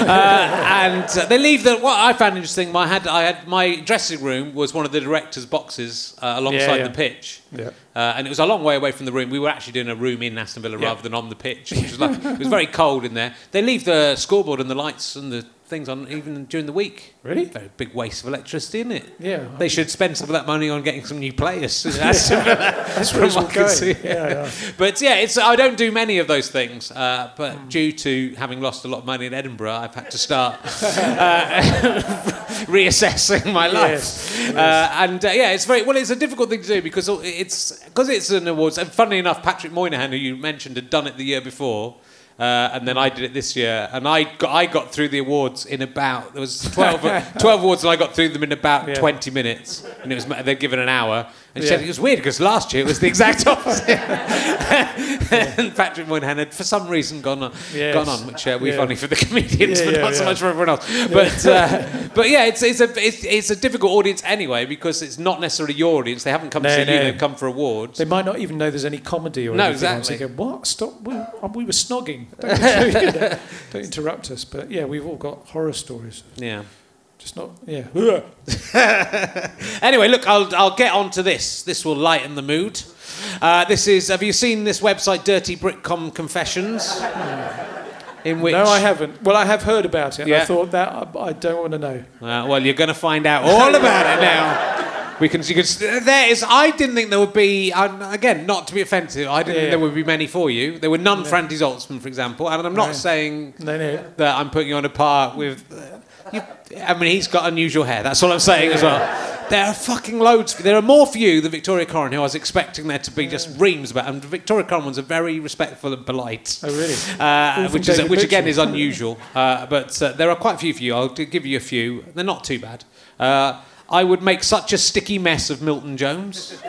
uh, and they leave the. What I found interesting, my had I had my dressing room was one of the directors' boxes alongside yeah. the pitch, Yeah. uh, and it was a long way away from the room. We were actually doing a room in Aston Villa Yeah. rather than on the pitch, which was like, it was very cold in there. They leave the scoreboard and the lights and the things on even during the week. Really? Very big waste of electricity, isn't it? Yeah. They should spend some of that money on getting some new players. That's, That's from what I can see. Yeah, yeah. But yeah, it's I don't do many of those things. Uh, but Hmm. due to having lost a lot of money in Edinburgh, I've had to start uh, reassessing my life. Yes, Uh, and uh, yeah, it's very well. It's a difficult thing to do because it's because it's an awards. And funnily enough, Patrick Monahan, who you mentioned, had done it the year before. Uh, and then I did it this year, and I got, I got through the awards in about there was 12, 12 awards, and I got through them in about Yeah. twenty minutes, and it was they're given an hour. And she Yeah. said it was weird because last year it was the exact opposite. and Patrick Monahan had for some reason gone on, Yes. gone on, which uh, we Yeah. funny for the comedians, Yeah, but not so much for everyone else. But uh, but yeah, it's it's a it's, it's a difficult audience anyway because it's not necessarily your audience. They haven't come No, to see you; they've come for awards. They might not even know there's any comedy or No, exactly. Go, what? Stop. We, uh, we were snogging. Don't, don't interrupt us. But yeah, we've all got horror stories. Yeah. Just not, yeah. Anyway, look, I'll, I'll get on to this. This will lighten the mood. Uh, this is, have you seen this website, Dirty Britcom Confessions? In which, No, I haven't. Well, I have heard about it. And Yeah. I thought that I, I don't want to know. Uh, well, you're going to find out all about it now. We can, you can. There is. I didn't think there would be. Um, again, not to be offensive, I didn't Yeah. think there would be many for you. There were none for Andy Zaltzman, for example. And I'm not No. saying No, no. that I'm putting you on a par with. Uh, you, I mean, he's got unusual hair. That's all I'm saying as well. There are fucking loads. There are more for you than Victoria Coren, who I was expecting there to be just reams about. And Victoria Coren one's a very respectful and polite. Oh, really? Uh, which is which again is unusual, uh, but uh, there are quite a few for you. I'll give you a few. They're not too bad. Uh, I would make such a sticky mess of Milton Jones.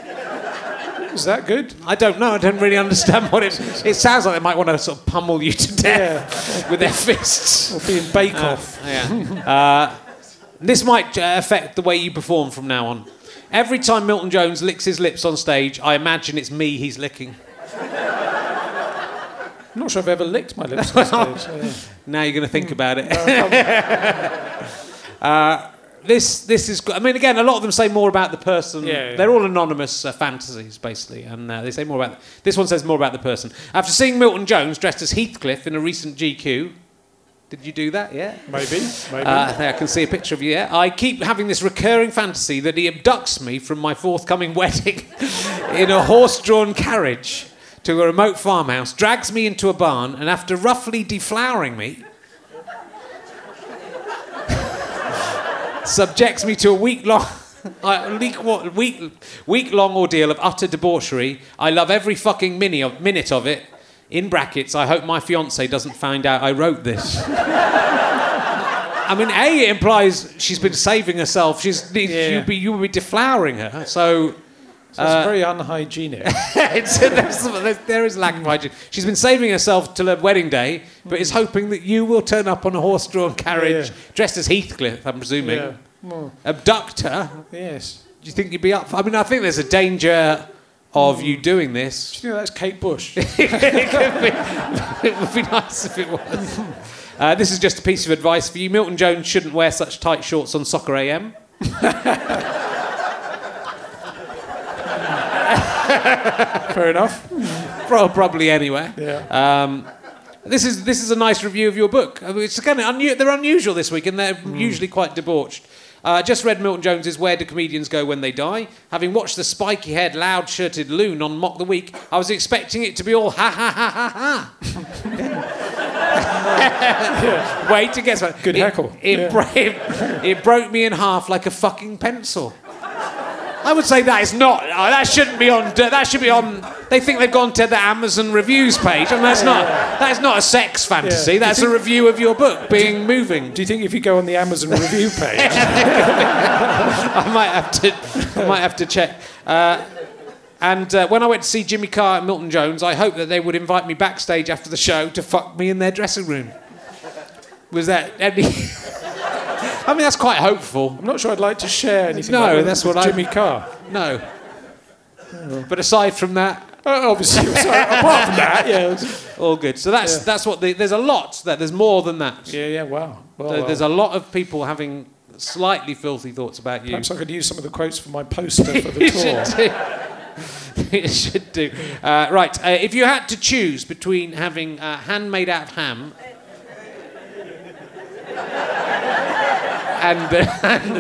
Is that good? I don't know. I don't really understand what it. It sounds like they might want to sort of pummel you to death with their fists. Or being Bake Off? Yeah. Uh, this might uh, affect the way you perform from now on. Every time Milton Jones licks his lips on stage, I imagine it's me he's licking. I'm not sure I've ever licked my lips on stage. so, yeah. Now you're going to think about it. uh, this this is. I mean, again, a lot of them say more about the person. Yeah, yeah. They're all anonymous uh, fantasies, basically, and uh, they say more about. This one says more about the person. After seeing Milton Jones dressed as Heathcliff in a recent GQ, did you do that? Yeah. Maybe, maybe. Uh, I can see a picture of you. Yeah. I keep having this recurring fantasy that he abducts me from my forthcoming wedding in a horse-drawn carriage to a remote farmhouse, drags me into a barn, and after roughly deflowering me, subjects me to a week-long. A week, week, week-long ordeal of utter debauchery. I love every fucking minute of, minute of it. In brackets, I hope my fiance doesn't find out I wrote this. I mean, A, it implies she's been saving herself. She's, Yeah. you'd be, you would be deflowering her. So So it's uh, very unhygienic. it's, there's, there's, there is lack of hygiene. She's been saving herself till her wedding day, but is mm. hoping that you will turn up on a horse-drawn carriage, Yeah. dressed as Heathcliff, I'm presuming, yeah. Well, abduct her. yes. Do you think you'd be up? For, I mean, I think there's a danger of mm. you doing this. Do you think that's Kate Bush? it, could be, it would be nice if it was. Uh, this is just a piece of advice for you. Milton Jones shouldn't wear such tight shorts on Soccer AM. Fair enough. Pro- Probably anywhere. Yeah. Um, this is this is a nice review of your book. Mean, It's again unu- they're unusual this week, and they're Hmm. usually quite debauched. Uh, just read Milton Jones's "Where Do Comedians Go When They Die?" Having watched the spiky-haired, loud-shirted loon on Mock the Week, I was expecting it to be all ha ha ha ha ha. Wait to guess what? Good it, heckle. It, Yeah. bro- it, it broke me in half like a fucking pencil. I would say that is not. oh, that shouldn't be on. That should be on. They think they've gone to the Amazon reviews page, and that's not. That is not a sex fantasy. Yeah. That's a review of your book being moving. Do you think if you go on the Amazon review page, I might have to. I might have to check. Uh, and uh, when I went to see Jimmy Carr and Milton Jones, I hoped that they would invite me backstage after the show to fuck me in their dressing room. Was that any? I mean, that's quite hopeful. I'm not sure I'd like to share anything. No, like that's with what I- Jimmy Carr. No. But aside from that, Uh, obviously, sorry, apart from that, yeah, all good. So that's Yeah. that's what the, there's a lot that there's more than that. yeah, yeah. Wow. Well, There- There's a lot of people having slightly filthy thoughts about you. perhaps I could use some of the quotes from my poster for the tour. should do. you should do. Uh, right. Uh, if you had to choose between having a hand made out of ham and, and,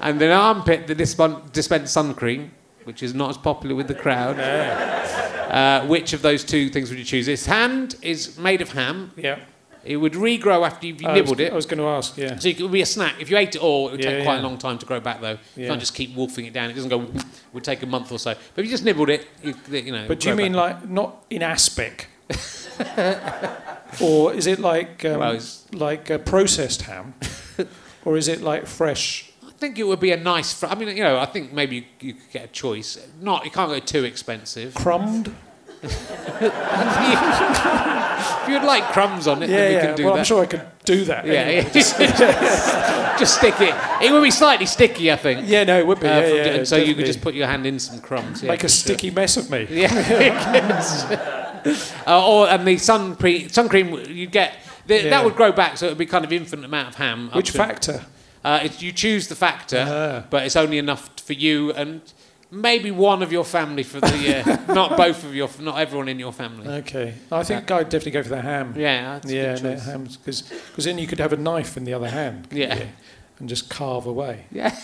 and an armpit that dispen- dispense sun cream, which is not as popular with the crowd, uh, which of those two things would you choose? Its hand is made of ham. Yeah. It would regrow after you've I was, nibbled it. I was going to ask. Yeah. So it would be a snack. If you ate it all, it would Yeah, take quite yeah. a long time to grow back, though. You Yeah. can't just keep wolfing it down. It doesn't go. It would take a month or so. But if you just nibbled it, you, you know. But do you mean back. like not in aspic? or is it like um, Well, like uh, processed ham, or is it like fresh? I think it would be a nice. Fr- I mean, you know, I think maybe you, you could get a choice. Not. You can't go too expensive. Crumbed? if you'd like crumbs on it, Yeah, then we yeah. can do well, that. I'm sure I could do that. Yeah, anyway. yeah. just stick it. It would be slightly sticky, I think. Yeah, no, it would be. Uh, yeah, from- yeah, so you could just put your hand in some crumbs. Yeah, make a sticky mess of me. Yeah. uh, or and the sun pre- sun cream you get Yeah. that would grow back, so it would be kind of infinite amount of ham. Which to- factor? Uh, you choose the factor, Ah. but it's only enough for you and maybe one of your family for the year. not both of your, not everyone in your family. Okay, I think I'd definitely go for the ham. Yeah, yeah, no, hams because then you could have a knife in the other hand. Yeah. you? and just carve away. Yeah,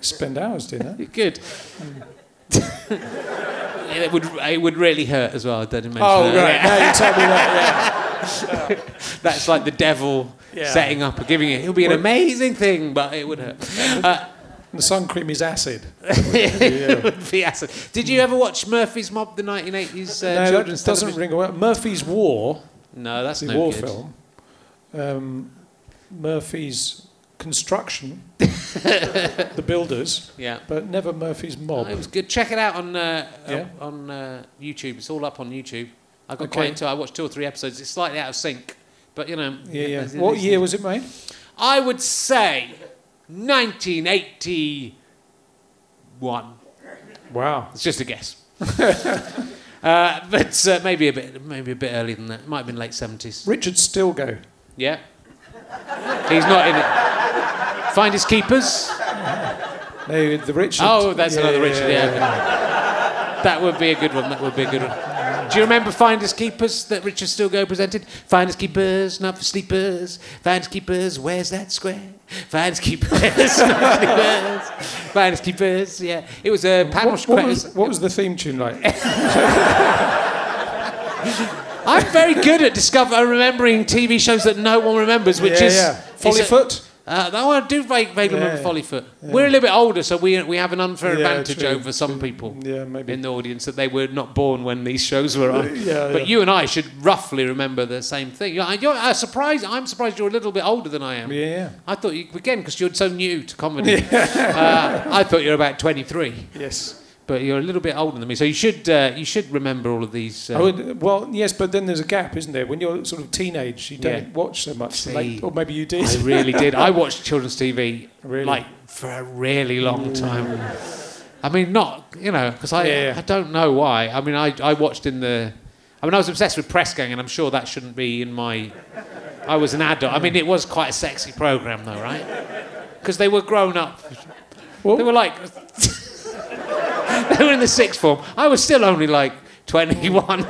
Spend hours doing that. you're good. It would it would really hurt as well. I didn't mention Oh that. right, Yeah. now you tell me that. That's like the devil Yeah. setting up, or giving it. It'll be an amazing thing, but it would hurt. Uh, the sun cream is acid. it would be acid. Did you ever watch Murphy's Mob, the 1980s uh, no, children's doesn't television? ring a well. Murphy's War, No, that's the no war good. film. Um, Murphy's Construction, the builders, Yeah. but never Murphy's Mob. Oh, it was good. Check it out on uh, Yeah. on uh, YouTube. It's all up on YouTube. I got Okay. quite into. it. I watched two or three episodes. It's slightly out of sync, but you know. yeah, yeah. What year was it made? I would say 1981. Wow. It's just a guess. Uh, but uh, maybe a bit, maybe a bit earlier than that. It might have been late seventies. Richard Stilgoe. Yeah. He's not in it. Finders Keepers. No, the Richard. Oh, that's another Richard. Yeah. That would be a good one. That would be a good one. Do you remember Finders Keepers that Richard Stilgoe presented? Finders Keepers, not for sleepers. Finders Keepers, where's that square? Finders Keepers, not for sleepers. Finders Keepers, yeah. It was a panel. What, what, was, what was the theme tune like? I'm very good at discovering, remembering TV shows that no one remembers, which yeah, is yeah. Follyfoot. Uh, I do vague, vaguely yeah, remember Follyfoot. Yeah. We're a little bit older, so we we have an unfair yeah, advantage true. over some people yeah, maybe. in the audience that they were not born when these shows were on. yeah, but you and I should roughly remember the same thing. You're, you're uh, surprised. I'm surprised you're a little bit older than I am. Yeah. I thought you again because you're so new to comedy. uh, I thought you're about 23. Yes but you're a little bit older than me, so you should uh, you should remember all of these. Uh, oh, well, yes, but then there's a gap, isn't there? When you're sort of teenage, you don't yeah. watch so much, See, like, or maybe you did. I really did. I watched children's TV really? like for a really long time. I mean, not you know, because I yeah. I don't know why. I mean, I I watched in the. I mean, I was obsessed with Press Gang, and I'm sure that shouldn't be in my. I was an adult. I mean, it was quite a sexy program, though, right? Because they were grown up. What? They were like. they were in the sixth form. I was still only like 21.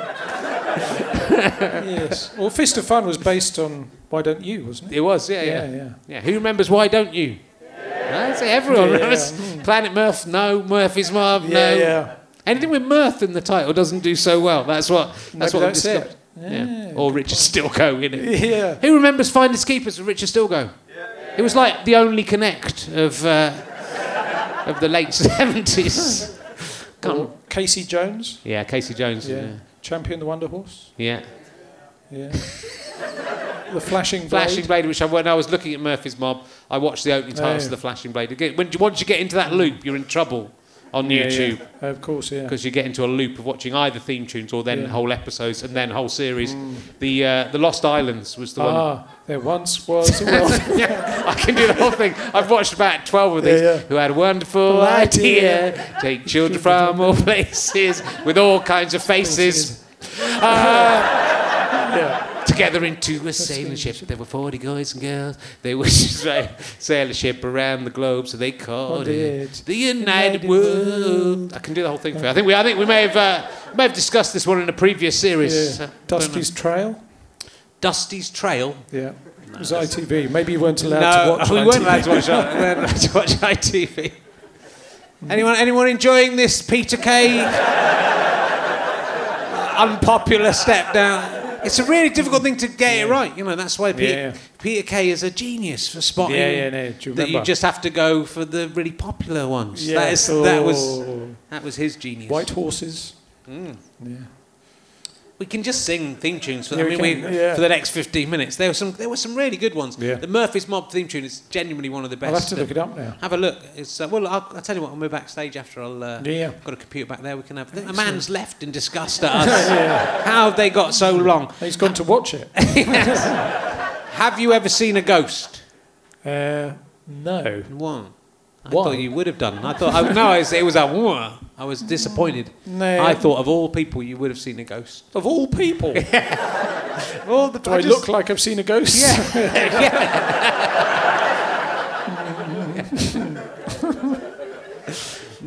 yes. Well, Fist of Fun was based on Why Don't You, wasn't it? It was, yeah, yeah. Yeah, yeah. yeah. Who remembers Why Don't You? Yeah. I say everyone yeah, remembers. Yeah. Planet Mirth, no. Murphy's Mob, no. Yeah. Anything with mirth in the title doesn't do so well. That's what. That's Maybe what that's it. Yeah. Or Richard Stilgoe in it. Yeah. Who remembers Finders Keepers with Richard Stilgoe? Yeah. It was like the only connect of uh, of the late seventies. Casey Jones. Yeah, Casey Jones. Yeah. yeah. Champion the Wonder Horse. Yeah. Yeah. the Flashing Blade. Flashing Blade, which I, when I was looking at Murphy's Mob, I watched the opening titles oh, of the Flashing Blade. Again, When, once you get into that loop, you're in trouble on yeah, YouTube. Yeah. Of course, yeah. Because you get into a loop of watching either theme tunes or then yeah. whole episodes and then whole series. Mm. The uh, the Lost Islands was the ah, one. there once was a world. yeah, I can do the whole thing. I've watched about 12 of these who had a wonderful idea. idea. Take children from all places with all kinds of faces. Uh, yeah together into a sailing ship. There were 40 guys and girls. They would sail a ship around the globe, so they called it the United, World. I can do the whole thing for you. I think we, I think we may have, uh, may have discussed this one in a previous series. Yeah. Dusty's Trail. Dusty's Trail. Yeah. it was ITV. Maybe you weren't allowed no, to watch. we weren't allowed to watch. we weren't allowed to watch ITV. Anyone, anyone enjoying this Peter Kay unpopular step down? It's a really difficult thing to get yeah. it right. You know, that's why Peter, yeah. Peter Kay is a genius for spotting. Yeah, yeah, no. You that you just have to go for the really popular ones. Yeah. That, is, oh. that was that was his genius. White horses. Mm. Yeah we can just sing theme tunes for, yeah, I mean, we, yeah. for the next 15 minutes. There were some, there were some really good ones. Yeah. The Murphy's Mob theme tune is genuinely one of the best. I'll have to look it up now. Have a look. It's, uh, well, I'll, I'll, tell you what, when we're backstage after, I'll uh, yeah. got a computer back there. We can have. A man's left in disgust at us. How have they got so long? He's gone to watch it. have you ever seen a ghost? Uh, no. One. I Why? thought you would have done. I thought I, no, it was, it was a. I was disappointed. No. I thought of all people you would have seen a ghost. Of all people. yeah. all the, Do I, I just, look like I've seen a ghost? Yeah. yeah.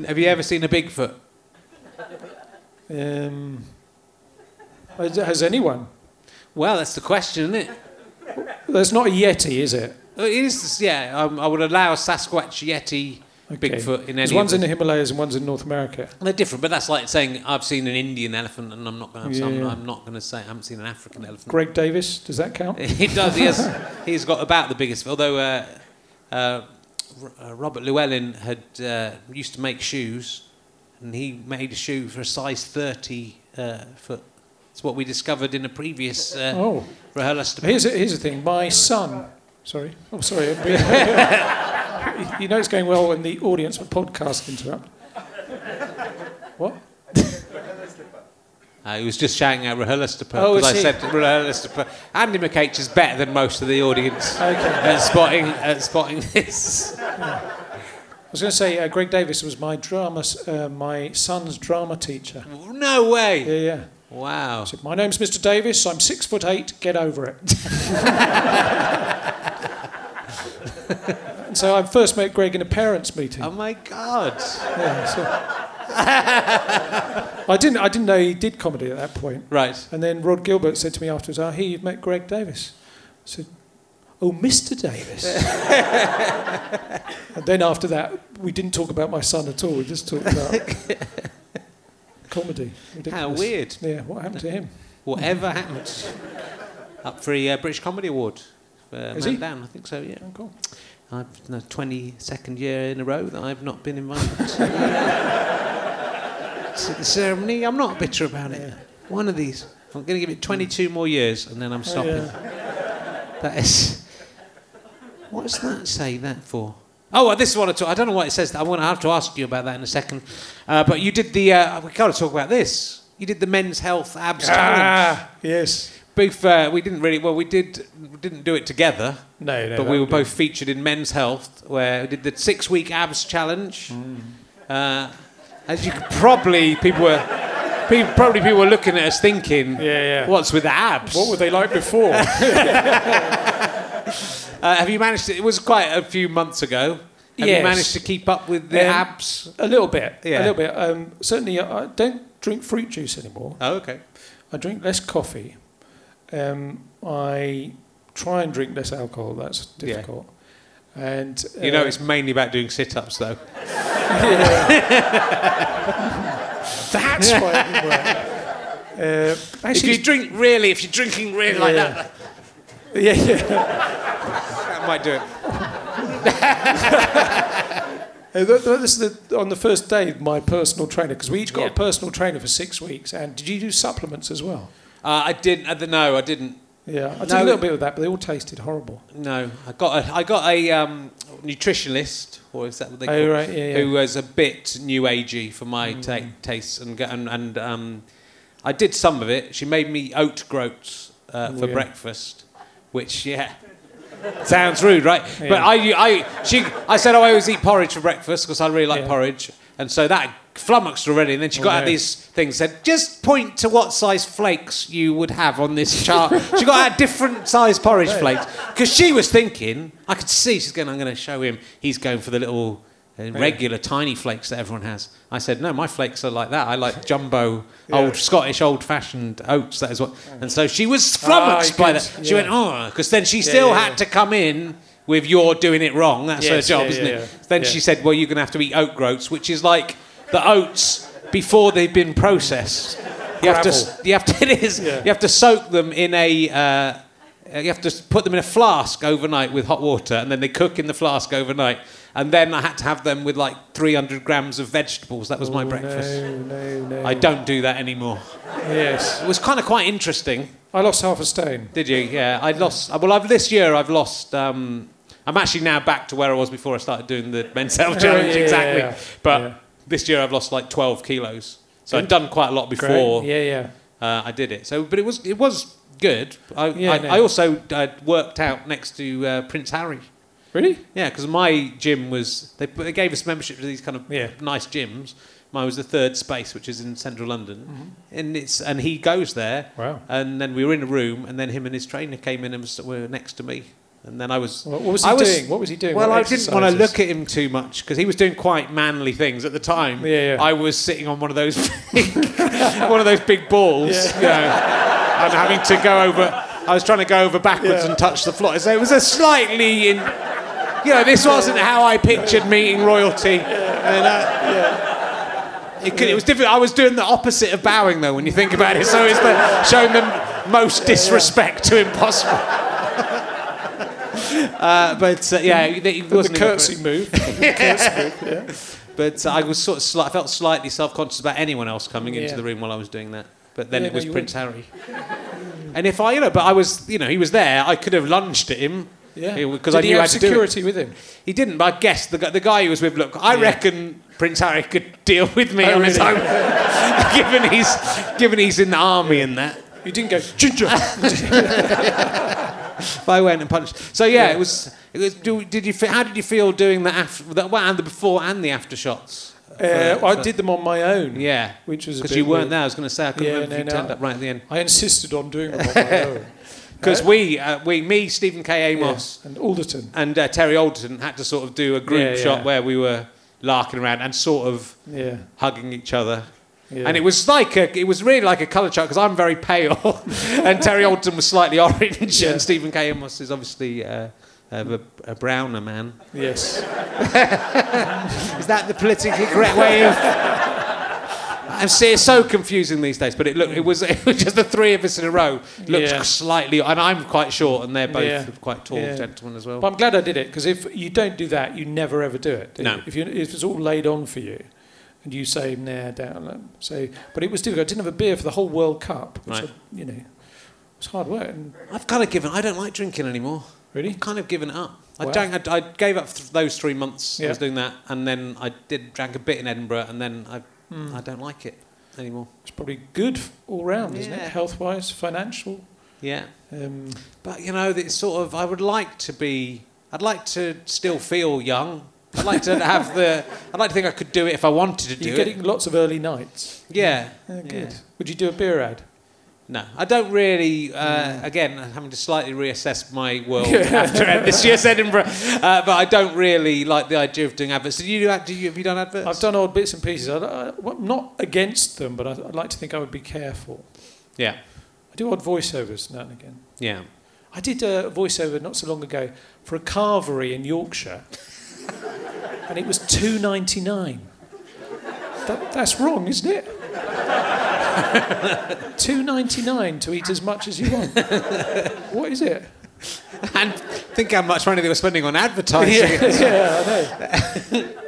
have you ever seen a Bigfoot? Um, has anyone? Well, that's the question, isn't it? There's not a Yeti, is it? It is, yeah. Um, I would allow Sasquatch, Yeti, okay. Bigfoot in any. one's in the Himalayas and one's in North America. they're different, but that's like saying I've seen an Indian elephant, and I'm not going to. Yeah, I'm, yeah. I'm, not going to say I haven't seen an African elephant. Greg Davies, does that count? he does. Yes, he's got about the biggest. Although uh, uh, uh, Robert Llewellyn had uh, used to make shoes, and he made a shoe for a size 30 uh, foot. It's what we discovered in a previous uh, oh. rehearsal. Here's a, here's the thing. My son Sorry. Oh, sorry. you know it's going well when the audience for podcast interrupt. What? Uh, he was just shouting out because oh, I said RHLSTP. Andy McH is better than most of the audience okay. at spotting at spotting this. Yeah. was going to say uh, Greg Davies was my drama, uh, my son's drama teacher. No way. Yeah, yeah. Wow. Said, my name's Mr. Davies. I'm six foot eight. Get over it. And so I first met Greg in a parents' meeting. Oh my God. Yeah, so I didn't. I didn't know he did comedy at that point. Right. And then Rhod Gilbert said to me afterwards, "I hear you've met Greg Davies." I said, "Oh, Mr. Davies." and then after that, we didn't talk about my son at all. We just talked about comedy. Ridiculous. How weird. Yeah. What happened to him? Whatever happened. Up for a uh, British Comedy Award. Is Man he? Down, I think so, yeah. Oh, cool. I've the 22nd year in a row that I've not been invited to, to the ceremony. I'm not bitter about it. One of these. I'm going to give it 22 more years and then I'm stopping. yeah. That is. What does that say that for? Oh, well, this is what I talk. I don't know what it says. I want to have to ask you about that in a second. Uh, but you did the. Uh, we got to talk about this. You did the men's health abs challenge. Ah, yes. Both. Uh, we didn't really. Well, we did. We didn't do it together. No, no. but we were both featured in Men's Health, where we did the six-week abs challenge. Mm. Uh, as you could probably, people were, people, probably people were looking at us thinking, Yeah, yeah. "What's with the abs?" What were they like before? Uh, have you managed to? It was quite a few months ago. Have Yes. you managed to keep up with the Um, abs? a little bit. Yeah. A little bit. Um, certainly, I don't drink fruit juice anymore. Oh, okay. I drink less coffee. Um, I try and drink less alcohol. That's Yeah. difficult. And You know, uh, it's mainly about doing sit-ups, though. that's why it didn't work. Uh, If actually, you drink really, if you're drinking really like Yeah. that, yeah, yeah. that might do it. Uh, th- th- this is the, on the first day, my personal trainer, because we each got Yeah. a personal trainer for six weeks. And did you do supplements as well? Uh, I didn't. Uh, no, I didn't. Yeah, I did No. a little bit of that, but they all tasted horrible. No, I got a, I got a um, nutritionalist, or is that what they call Oh, right, yeah, yeah. Who was a bit new agey for my Mm. ta- tastes, and and, and um, I did some of it. She made me oat groats uh, for yeah. breakfast, which yeah. Sounds rude, right? But I, I, she, I said, oh, I always eat porridge for breakfast because I really like Yeah. porridge, and so that flummoxed already. And then she Oh, got out these things, said, just point to what size flakes you would have on this chart. she got out different size porridge flakes because she was thinking, I could see she's going, I'm going to show him. He's going for the little uh, regular tiny flakes that everyone has. I said, no, my flakes are like that. I like jumbo, old Scottish, old-fashioned oats. That is what. And so she was flummoxed Ah, by that. She yeah. went, oh, because then she still yeah, had yeah. to come in with you're doing it wrong. That's her job, yeah, isn't yeah, it? yeah. Then Yeah. she said, well, you're going to have to eat oat groats, which is like the oats before they've been processed. You have to, you have to, it is, Yeah. you have to soak them in a, uh, you have to put them in a flask overnight with hot water, and then they cook in the flask overnight. And then I had to have them with like 300 grams of vegetables. That was my Oh, breakfast. No, no, no. I don't do that anymore. Yes. It was kind of quite interesting. I lost half a stone. Did you? Yeah, I lost. Well, I've, this year I've lost. Um, I'm actually now back to where I was before I started doing the men's health challenge. yeah, exactly. yeah. But Yeah. This year I've lost like 12 kilos. So I'd Good. done quite a lot before Great. Yeah, yeah. uh, I did it. So, but it was it was good. I, Yeah, I, no. I also uh, worked out next to uh, Prince Harry. Really? Yeah, because my gym was they, they gave us membership to these kind of Yeah. nice gyms. Mine was the third space, which is in central London, Mm-hmm. and it's and he goes there. Wow. And then we were in a room, and then him and his trainer came in and was, were next to me. And then I was. What, was he I doing? What was he doing? Well, What I didn't want to look at him too much because he was doing quite manly things at the time. Yeah, yeah. I was sitting on one of those, big, one of those big balls, you know, and having to go over. I was trying to go over backwards Yeah. and touch the floor. So it was a slightly in. You know, this wasn't how I pictured meeting royalty. And, uh, it, could, it was different. I was doing the opposite of bowing, though, when you think about it. So it's the, showing the most disrespect to impossible. Uh, but uh, yeah, it, it The wasn't curtsy move. The curtsy move, yeah. But uh, I was sort of sli- I felt slightly self-conscious about anyone else coming into the room while I was doing that. But then Yeah, it no, was you Prince Harry. And if I, you know, but I was, you know, he was there. I could have lunged at him. Yeah. Because I he knew have how to do it. security with him? He didn't, but I guessed the, the guy he was with. Look, I Yeah. reckon Prince Harry could deal with me Oh, on his own, given he's given he's in the army and that. You didn't go ginger. If I went and punched. So yeah, yeah. it was. It was. Do, did you? How did you feel doing the after? The, well, and the before and the after shots? Uh, I did them on my own. Yeah, which was because you weren't weird. there. I was going to say I couldn't yeah, remember no, if you no. turned up right at the end. I insisted on doing them on my own. Because uh, we, uh, we, me, Stephen K. Amos, yeah. and Alderton, and uh, Terry Alderton had to sort of do a group yeah, shot where we were larking around and sort of hugging each other. And it was like a, it was really like a colour chart because I'm very pale, and Terry Alderton was slightly orange, and Stephen K. Amos is obviously uh, a, a, browner man. Yes. is that the politically correct way of? I'm it's so confusing these days, but it look it was it was just the three of us in a row. Looked yeah. slightly, and I'm quite short, and they're both yeah. quite tall yeah. gentlemen as well. But I'm glad I did it because if you don't do that, you never ever do it. No. You? If, you, if it's all laid on for you, and you say nah down, so but it was difficult. I didn't have a beer for the whole World Cup, which right. I, you know, it was hard work. And I've kind of given. I don't like drinking anymore. Really? I've kind of given it up. I, drank, I, I gave up th- those three months. Yeah. I was doing that, and then I did drank a bit in Edinburgh, and then I mm. I don't like it anymore. It's probably good all round, yeah. isn't it? Health wise, financial. Yeah. Um, but you know, it's sort of. I would like to be. I'd like to still feel young. I'd like to have the. I'd like to think I could do it if I wanted to do You're getting lots of early nights. Yeah. good. Yeah. Would you do a beer ad? No, I don't really. Uh, again, having to slightly reassess my world after this year's Edinburgh, uh, but I don't really like the idea of doing adverts. Did you do, do you, have you done adverts? I've done odd bits and pieces. I, am not against them, but I, would like to think I would be careful. Yeah, I do odd voiceovers now and again. Yeah, I did a voiceover not so long ago for a carvery in Yorkshire, and it was two ninety nine. That, that's wrong, isn't it? Two ninety nine to eat as much as you want. what is it? And think how much money they were spending on advertising. Yeah, yeah I know.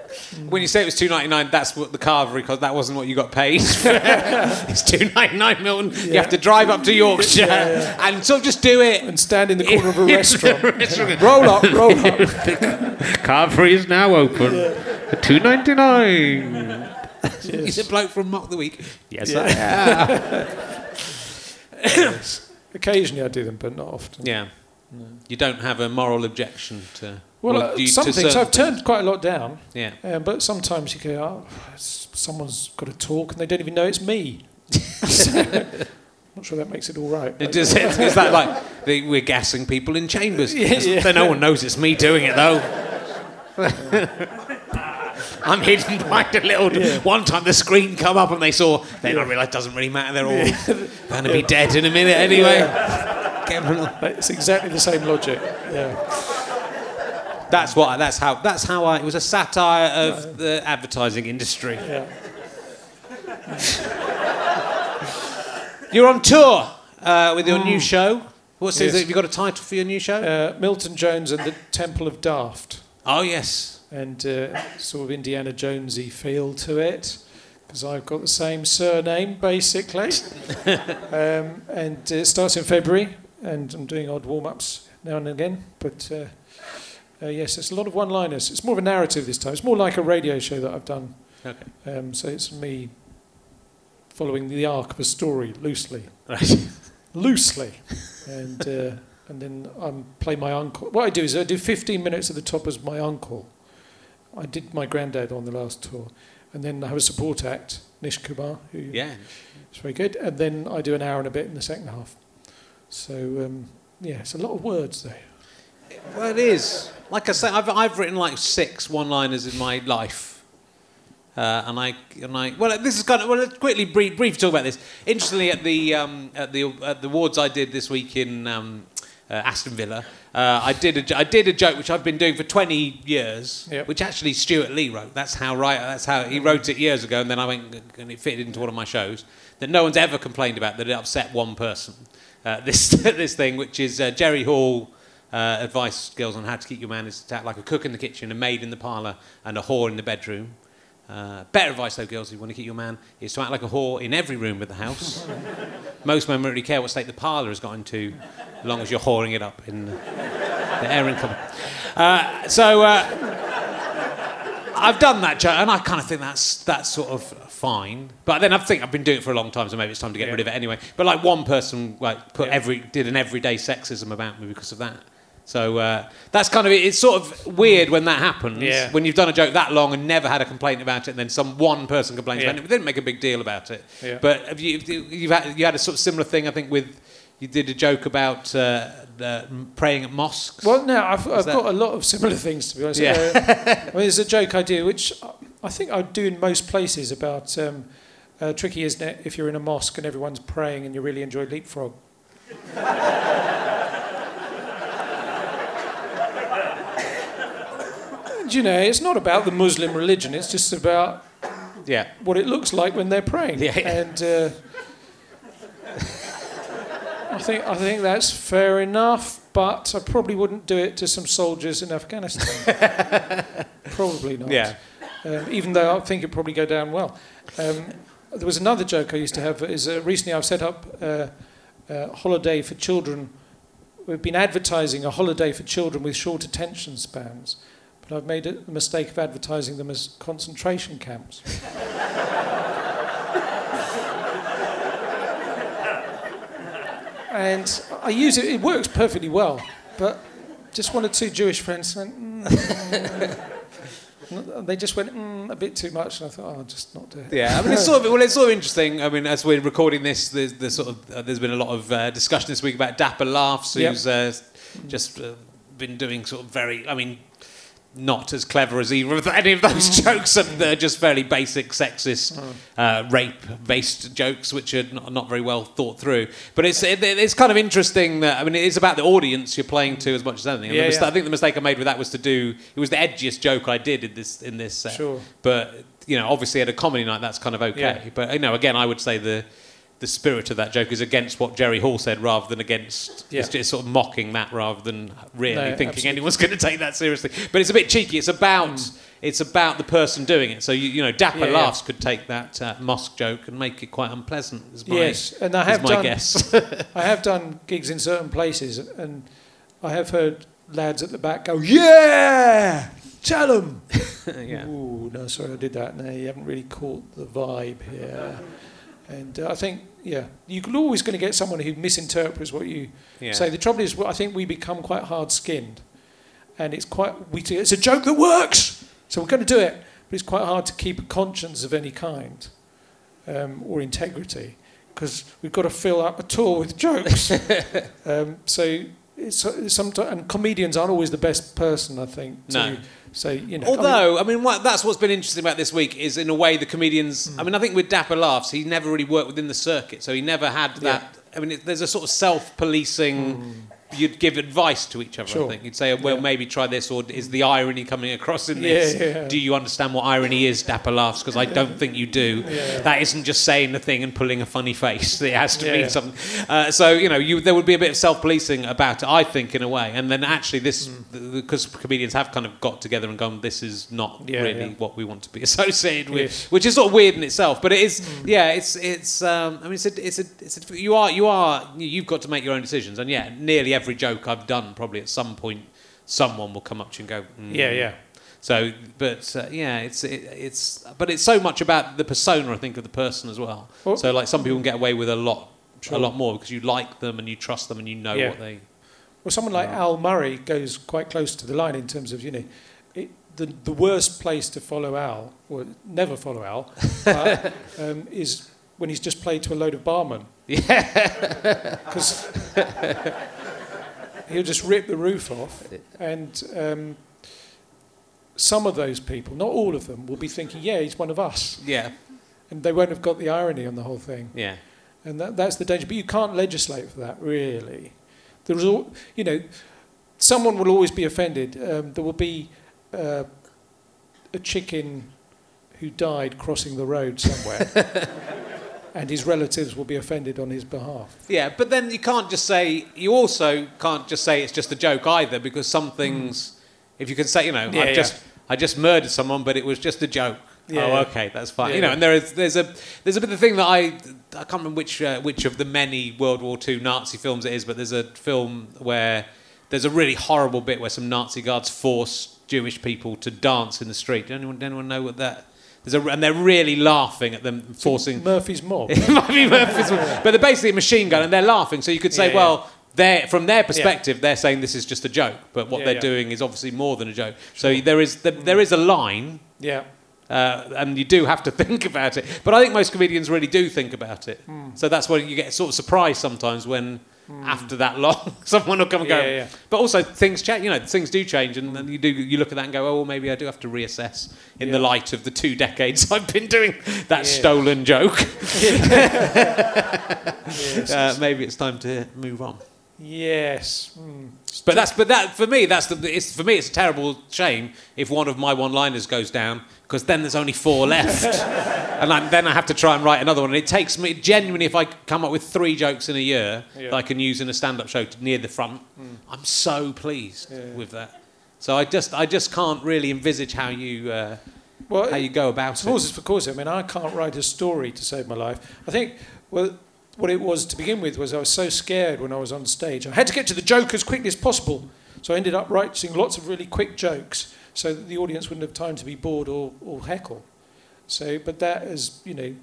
when you say it was two ninety nine, that's what the carvery cost. That wasn't what you got paid. it's two ninety nine, Milton. Yeah. You have to drive up to Yorkshire yeah, yeah. and sort of just do it and stand in the corner of a restaurant. roll up, roll up. carvery is now open. Two ninety nine. He's a bloke from Mock the Week. Yes, yeah. I yes. Occasionally I do them, but not often. Yeah. No. You don't have a moral objection to. Well, uh, some things I've turned quite a lot down. Yeah. Um, but sometimes you go, oh, someone's got to talk, and they don't even know it's me. so, not sure that makes it all right. It does, is that like the, we're gassing people in chambers? Yeah, yeah. No one knows it's me doing it though. I'm hidden behind a little. Yeah. One time the screen come up and they saw. Then yeah. I realised it doesn't really matter. They're all going to be dead in a minute anyway. It's exactly the same logic. Yeah. That's what. That's how. That's how I. It was a satire of the advertising industry. Yeah. You're on tour uh, with your mm. new show. What's yes. it? Have you got a title for your new show? Uh, Milton Jones and the Temple of Daft. Oh yes and uh, sort of Indiana Jonesy feel to it because I've got the same surname basically. um, and it starts in February, and I'm doing odd warm ups now and again. But uh, yes, it's a lot of one liners. It's more of a narrative this time. It's more like a radio show that I've done. Okay. Um, so it's me following the arc of a story loosely. Right. loosely. and. Uh, and then I play my uncle. What I do is I do 15 minutes at the top as my uncle, I did my granddad on the last tour, and then I have a support act, Nish Kumar, who yeah, it's very good, and then I do an hour and a bit in the second half. So um, yeah, it's a lot of words though. Well, it is. Like I say, I've I've written like six one-liners in my life. Uh, and I and I well, this is kind of well. Let's quickly brief, brief talk about this. Interestingly, at the um, at the at the awards I did this week in um, uh, Aston Villa, uh, I did a I did a joke which I've been doing for 20 years, yep. which actually Stewart Lee wrote. That's how right. That's how he wrote it years ago, and then I went and it fitted into one of my shows that no one's ever complained about that it upset one person. Uh, this this thing, which is uh, Jerry Hall. Uh, advice girls on how to keep your man is to act like a cook in the kitchen, a maid in the parlour, and a whore in the bedroom. Uh, better advice, though, girls, if you want to keep your man, is to act like a whore in every room of the house. Most men don't really care what state the parlour has got into, as long as you're whoring it up in the, the airing cupboard. Uh, so, uh, I've done that joke, and I kind of think that's that's sort of fine. But then I think I've been doing it for a long time, so maybe it's time to get Yeah. rid of it anyway. But like one person like put Yeah. every did an everyday sexism about me because of that. So uh, that's kind of it. It's sort of weird when that happens. Yeah. When you've done a joke that long and never had a complaint about it, and then some one person complains Yeah. about it, We didn't make a big deal about it. Yeah. But have you you've had you had a sort of similar thing? I think with you did a joke about uh, uh, praying at mosques. Well, no, I've, I've that- got a lot of similar things to be honest. Yeah. Uh, I mean, there's a joke I do, which I think I do in most places about um, uh, tricky, isn't it? If you're in a mosque and everyone's praying and you really enjoy leapfrog. And, you know, it's not about the Muslim religion. It's just about Yeah. what it looks like when they're praying. Yeah, yeah. And uh, I think I think that's fair enough, but I probably wouldn't do it to some soldiers in Afghanistan. probably not. Yeah. Um, even though I think it'd probably go down well. Um, there was another joke I used to have. Is uh, recently I've set up uh, a holiday for children. We've been advertising a holiday for children with short attention spans, but I've made the mistake of advertising them as concentration camps. and I use it, it works perfectly well, but just one or two Jewish friends went, mm. they just went mm, a bit too much, and I thought, oh, I'll just not do it. Yeah, I mean, it's sort of well, it's sort of interesting. I mean, as we're recording this, there's, there's sort of uh, there's been a lot of uh, discussion this week about Dapper Laughs, Yep. who's uh, just uh, been doing sort of very, I mean, not as clever as either of any of those jokes. And they're just fairly basic sexist, uh, rape-based jokes, which are not, not very well thought through. But it's it, it's kind of interesting that I mean, it's about the audience you're playing to as much as anything. Yeah, yeah. I think the mistake I made with that was to do it was the edgiest joke I did in this in this set. Sure. But you know, obviously at a comedy night, that's kind of okay. Yeah. But you know, again, I would say the the spirit of that joke is against what Jerry Hall said, rather than against. Yeah. It's just sort of mocking that, rather than really No, thinking absolutely. anyone's going to take that seriously. But it's a bit cheeky. It's about. It's about the person doing it. So you, you know, Dapper Yeah, yeah. Laughs could take that uh, mosque joke and make it quite unpleasant. Is my, Yes, and I have done. guess. I have done gigs in certain places, and I have heard lads at the back go, "Yeah, tell them." yeah. Ooh, no, sorry, I did that. No, you haven't really caught the vibe here. And uh, I think, yeah, you're always going to get someone who misinterprets what you Yeah. say. The trouble is, I think we become quite hard-skinned, and it's quite we. It's a joke that works, so we're going to do it. But it's quite hard to keep a conscience of any kind um, or integrity because we've got to fill up a tour with jokes. um, so it's, it's sometimes, and comedians aren't always the best person, I think, to No. Say you know. I mean- Although, I mean, what, that's what's been interesting about this week is, in a way, the comedians. Hmm. I mean, I think with Dapper Laughs, he never really worked within the circuit, so he never had that. I mean, it, there's a sort of self-policing. You'd give advice to each other. I Hmm. Think you'd say, "Well, Yeah. maybe try this," or "Is the irony coming across in this? yeah. Do you understand what irony is?" Dapper Laughs, because I don't think you do. Yeah. That isn't just saying the thing and pulling a funny face. It has to Yeah. mean something. Uh, so you know, you, there would be a bit of self-policing about it, I think, in a way. And then actually, this because comedians have kind of got together and gone, "This is not Yeah, really yeah. what we want to be associated with," Yes. which is sort of weird in itself. But it is, yeah, it's it's. Um, I mean, it's a, it's a, it's a, you are you are you've got to make your own decisions, and yeah, nearly every joke I've done, probably at some point, someone will come up to you and go, mm. yeah, yeah. So, but uh, yeah, it's it, it's but it's so much about the persona, I think, of the person as well. Well- so, like some people can get away with a lot, Sure. a lot more because you like them and you trust them and you know Yeah. what they. Well, someone like Al Murray goes quite close to the line in terms of, you know, it, the, the worst place to follow Al, or never follow Al, but, um, is when he's just played to a load of barmen. Yeah. Because he'll just rip the roof off. And um, some of those people, not all of them, will be thinking, yeah, he's one of us. Yeah. And they won't have got the irony on the whole thing. Yeah. And that, that's the danger. But you can't legislate for that, really. There's all, you know, someone will always be offended. Um, there will be uh, a chicken who died crossing the road somewhere, and his relatives will be offended on his behalf. Yeah, but then you can't just say. You also can't just say it's just a joke either, because some things, if you can say, you know. Yeah, I yeah. just I just murdered someone, but it was just a joke. Yeah, oh, yeah. okay, that's fine. Yeah, you know, yeah. and there is there's a there's a bit of thing that I I can't remember which uh, which of the many World War II Nazi films it is, but there's a film where there's a really horrible bit where some Nazi guards force Jewish people to dance in the street. Does anyone, anyone know what that? A, and they're really laughing at them forcing. Murphy's Mob. it might be Murphy's Mob, but they're basically a machine gun, and they're laughing. So you could say, Yeah, well, they're from their perspective, they're saying this is just a joke, but what Yeah, they're yeah. doing is obviously more than a joke. So there is there, there is a line. Yeah. Uh, and you do have to think about it. But I think most comedians really do think about it. Hmm. So that's why you get sort of surprised sometimes when, after that long, someone will come and go. Yeah, yeah. But also things change. You know, things do change, and then you do you look at that and go, oh, well, maybe I do have to reassess in the light of the two decades I've been doing that Yeah. stolen joke. Uh, maybe it's time to move on. Yes. Mm. But that's but that for me that's the it's for me it's a terrible shame if one of my one-liners goes down because then there's only four left, and I, then I have to try and write another one. And it takes me genuinely if I come up with three jokes in a year Yeah. that I can use in a stand-up show to, near the front, I'm so pleased with that. So I just I just can't really envisage how you uh, Well, how you go about it. it's because I mean I can't write a story to save my life. I think well what it was to begin with was I was so scared when I was on stage. I had to get to the joke as quickly as possible. So I ended up writing lots of really quick jokes so that the audience wouldn't have time to be bored or, or heckle. So but that is, you know,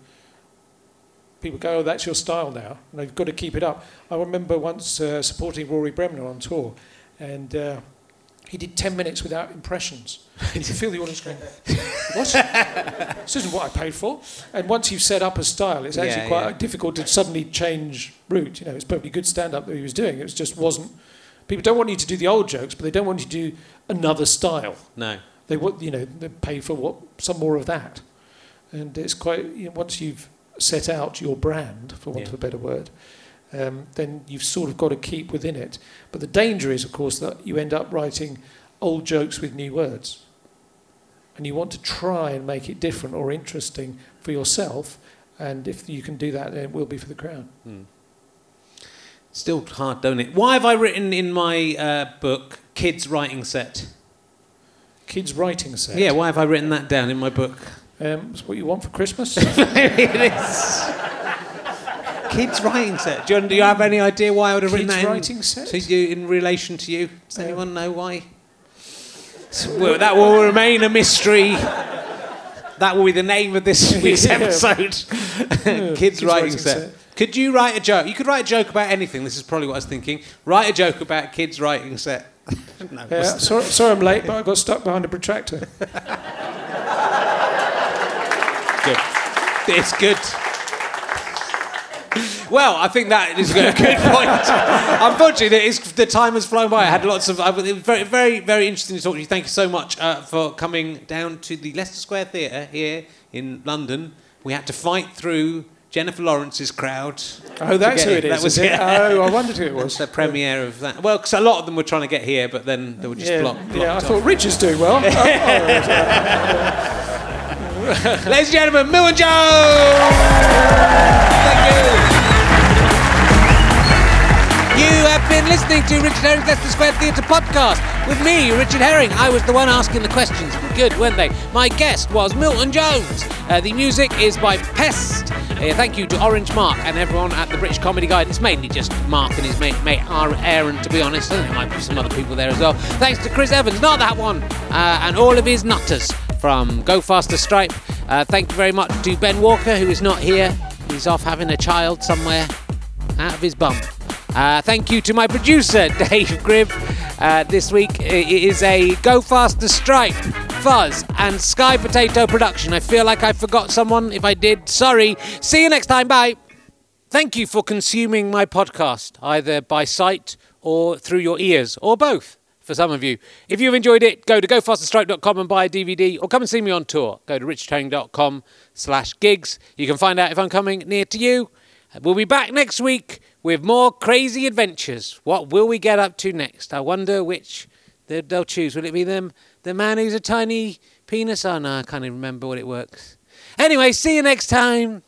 people go, oh, that's your style now, and I've got to keep it up. I remember once uh, supporting Rory Bremner on tour, and uh, he did 10 minutes without impressions. You feel the audience going, what? this isn't what I paid for. And once you've set up a style, it's actually Yeah, quite yeah. difficult to suddenly change route. You know, it's perfectly good stand-up that he was doing. It just wasn't. People don't want you to do the old jokes, but they don't want you to do another style. No. They want, you know, they pay for what some more of that. And it's quite you know, once you've set out your brand, for want Yeah. of a better word, um, then you've sort of got to keep within it. But the danger is, of course, that you end up writing old jokes with new words. And you want to try and make it different or interesting for yourself. And if you can do that, then it will be for the crowd. Still hard, don't it? Why have I written in my uh, book kids writing set? Kids writing set. Yeah, why have I written that down in my book? Um, it's what you want for Christmas. it is. Kids writing set. Do you, do you have any idea why I would have written Kids that in, writing set? to you in relation to you? Does anyone know why? Well, that will remain a mystery. That will be the name of this week's episode. Yeah, Kids, writing, writing set. set. Could you write a joke? You could write a joke about anything. This is probably what I was thinking. Write a joke about kids writing set. no, Yeah, sorry, sorry I'm late, but I got stuck behind a protractor. good. It's good. Well, I think that is a good point. Unfortunately, it is, the time has flown by. I had lots of. I, it was very, very, very interesting to talk to you. Thank you so much uh, for coming down to the Leicester Square Theatre here in London. We had to fight through Jennifer Lawrence's crowd. Oh, that's who it in. is. That was is it? it. Oh, I wondered who it It was the premiere of that. Well, because a lot of them were trying to get here, but then they were just yeah, blocked. blocked yeah, I off. thought Richard's doing well. Oh, oh, Ladies and gentlemen, Milton! Thank you. You have been listening to Richard Herring's Leicester Square Theatre podcast with me, Richard Herring. I was the one asking the questions. Good, weren't they? My guest was Milton Jones. Uh, the music is by Pest. Uh, thank you to Orange Mark and everyone at the British Comedy Guide. It's mainly just Mark and his mate, mate Aaron, to be honest. Think there might be some other people there as well. Thanks to Chris Evans, not that one, uh, and all of his nutters from Go Faster Stripe. Uh, thank you very much to Ben Walker, who is not here. He's off having a child somewhere out of his bum. Uh, thank you to my producer, Dave Gribb. Uh, this week it is a Go Faster Stripe, Fuzz, and Sky Potato production. I feel like I forgot someone. If I did, sorry. See you next time. Bye. Thank you for consuming my podcast, either by sight or through your ears, or both for some of you. If you've enjoyed it, go to gofasterstripe.com and buy a DVD, or come and see me on tour. Go to richardherring.com slash gigs. You can find out if I'm coming near to you. We'll be back next week with more crazy adventures. What will we get up to next? I wonder which they- they'll choose. Will it be them, the man who's a tiny penis? Oh no, I can't even remember what it works. Anyway, see you next time.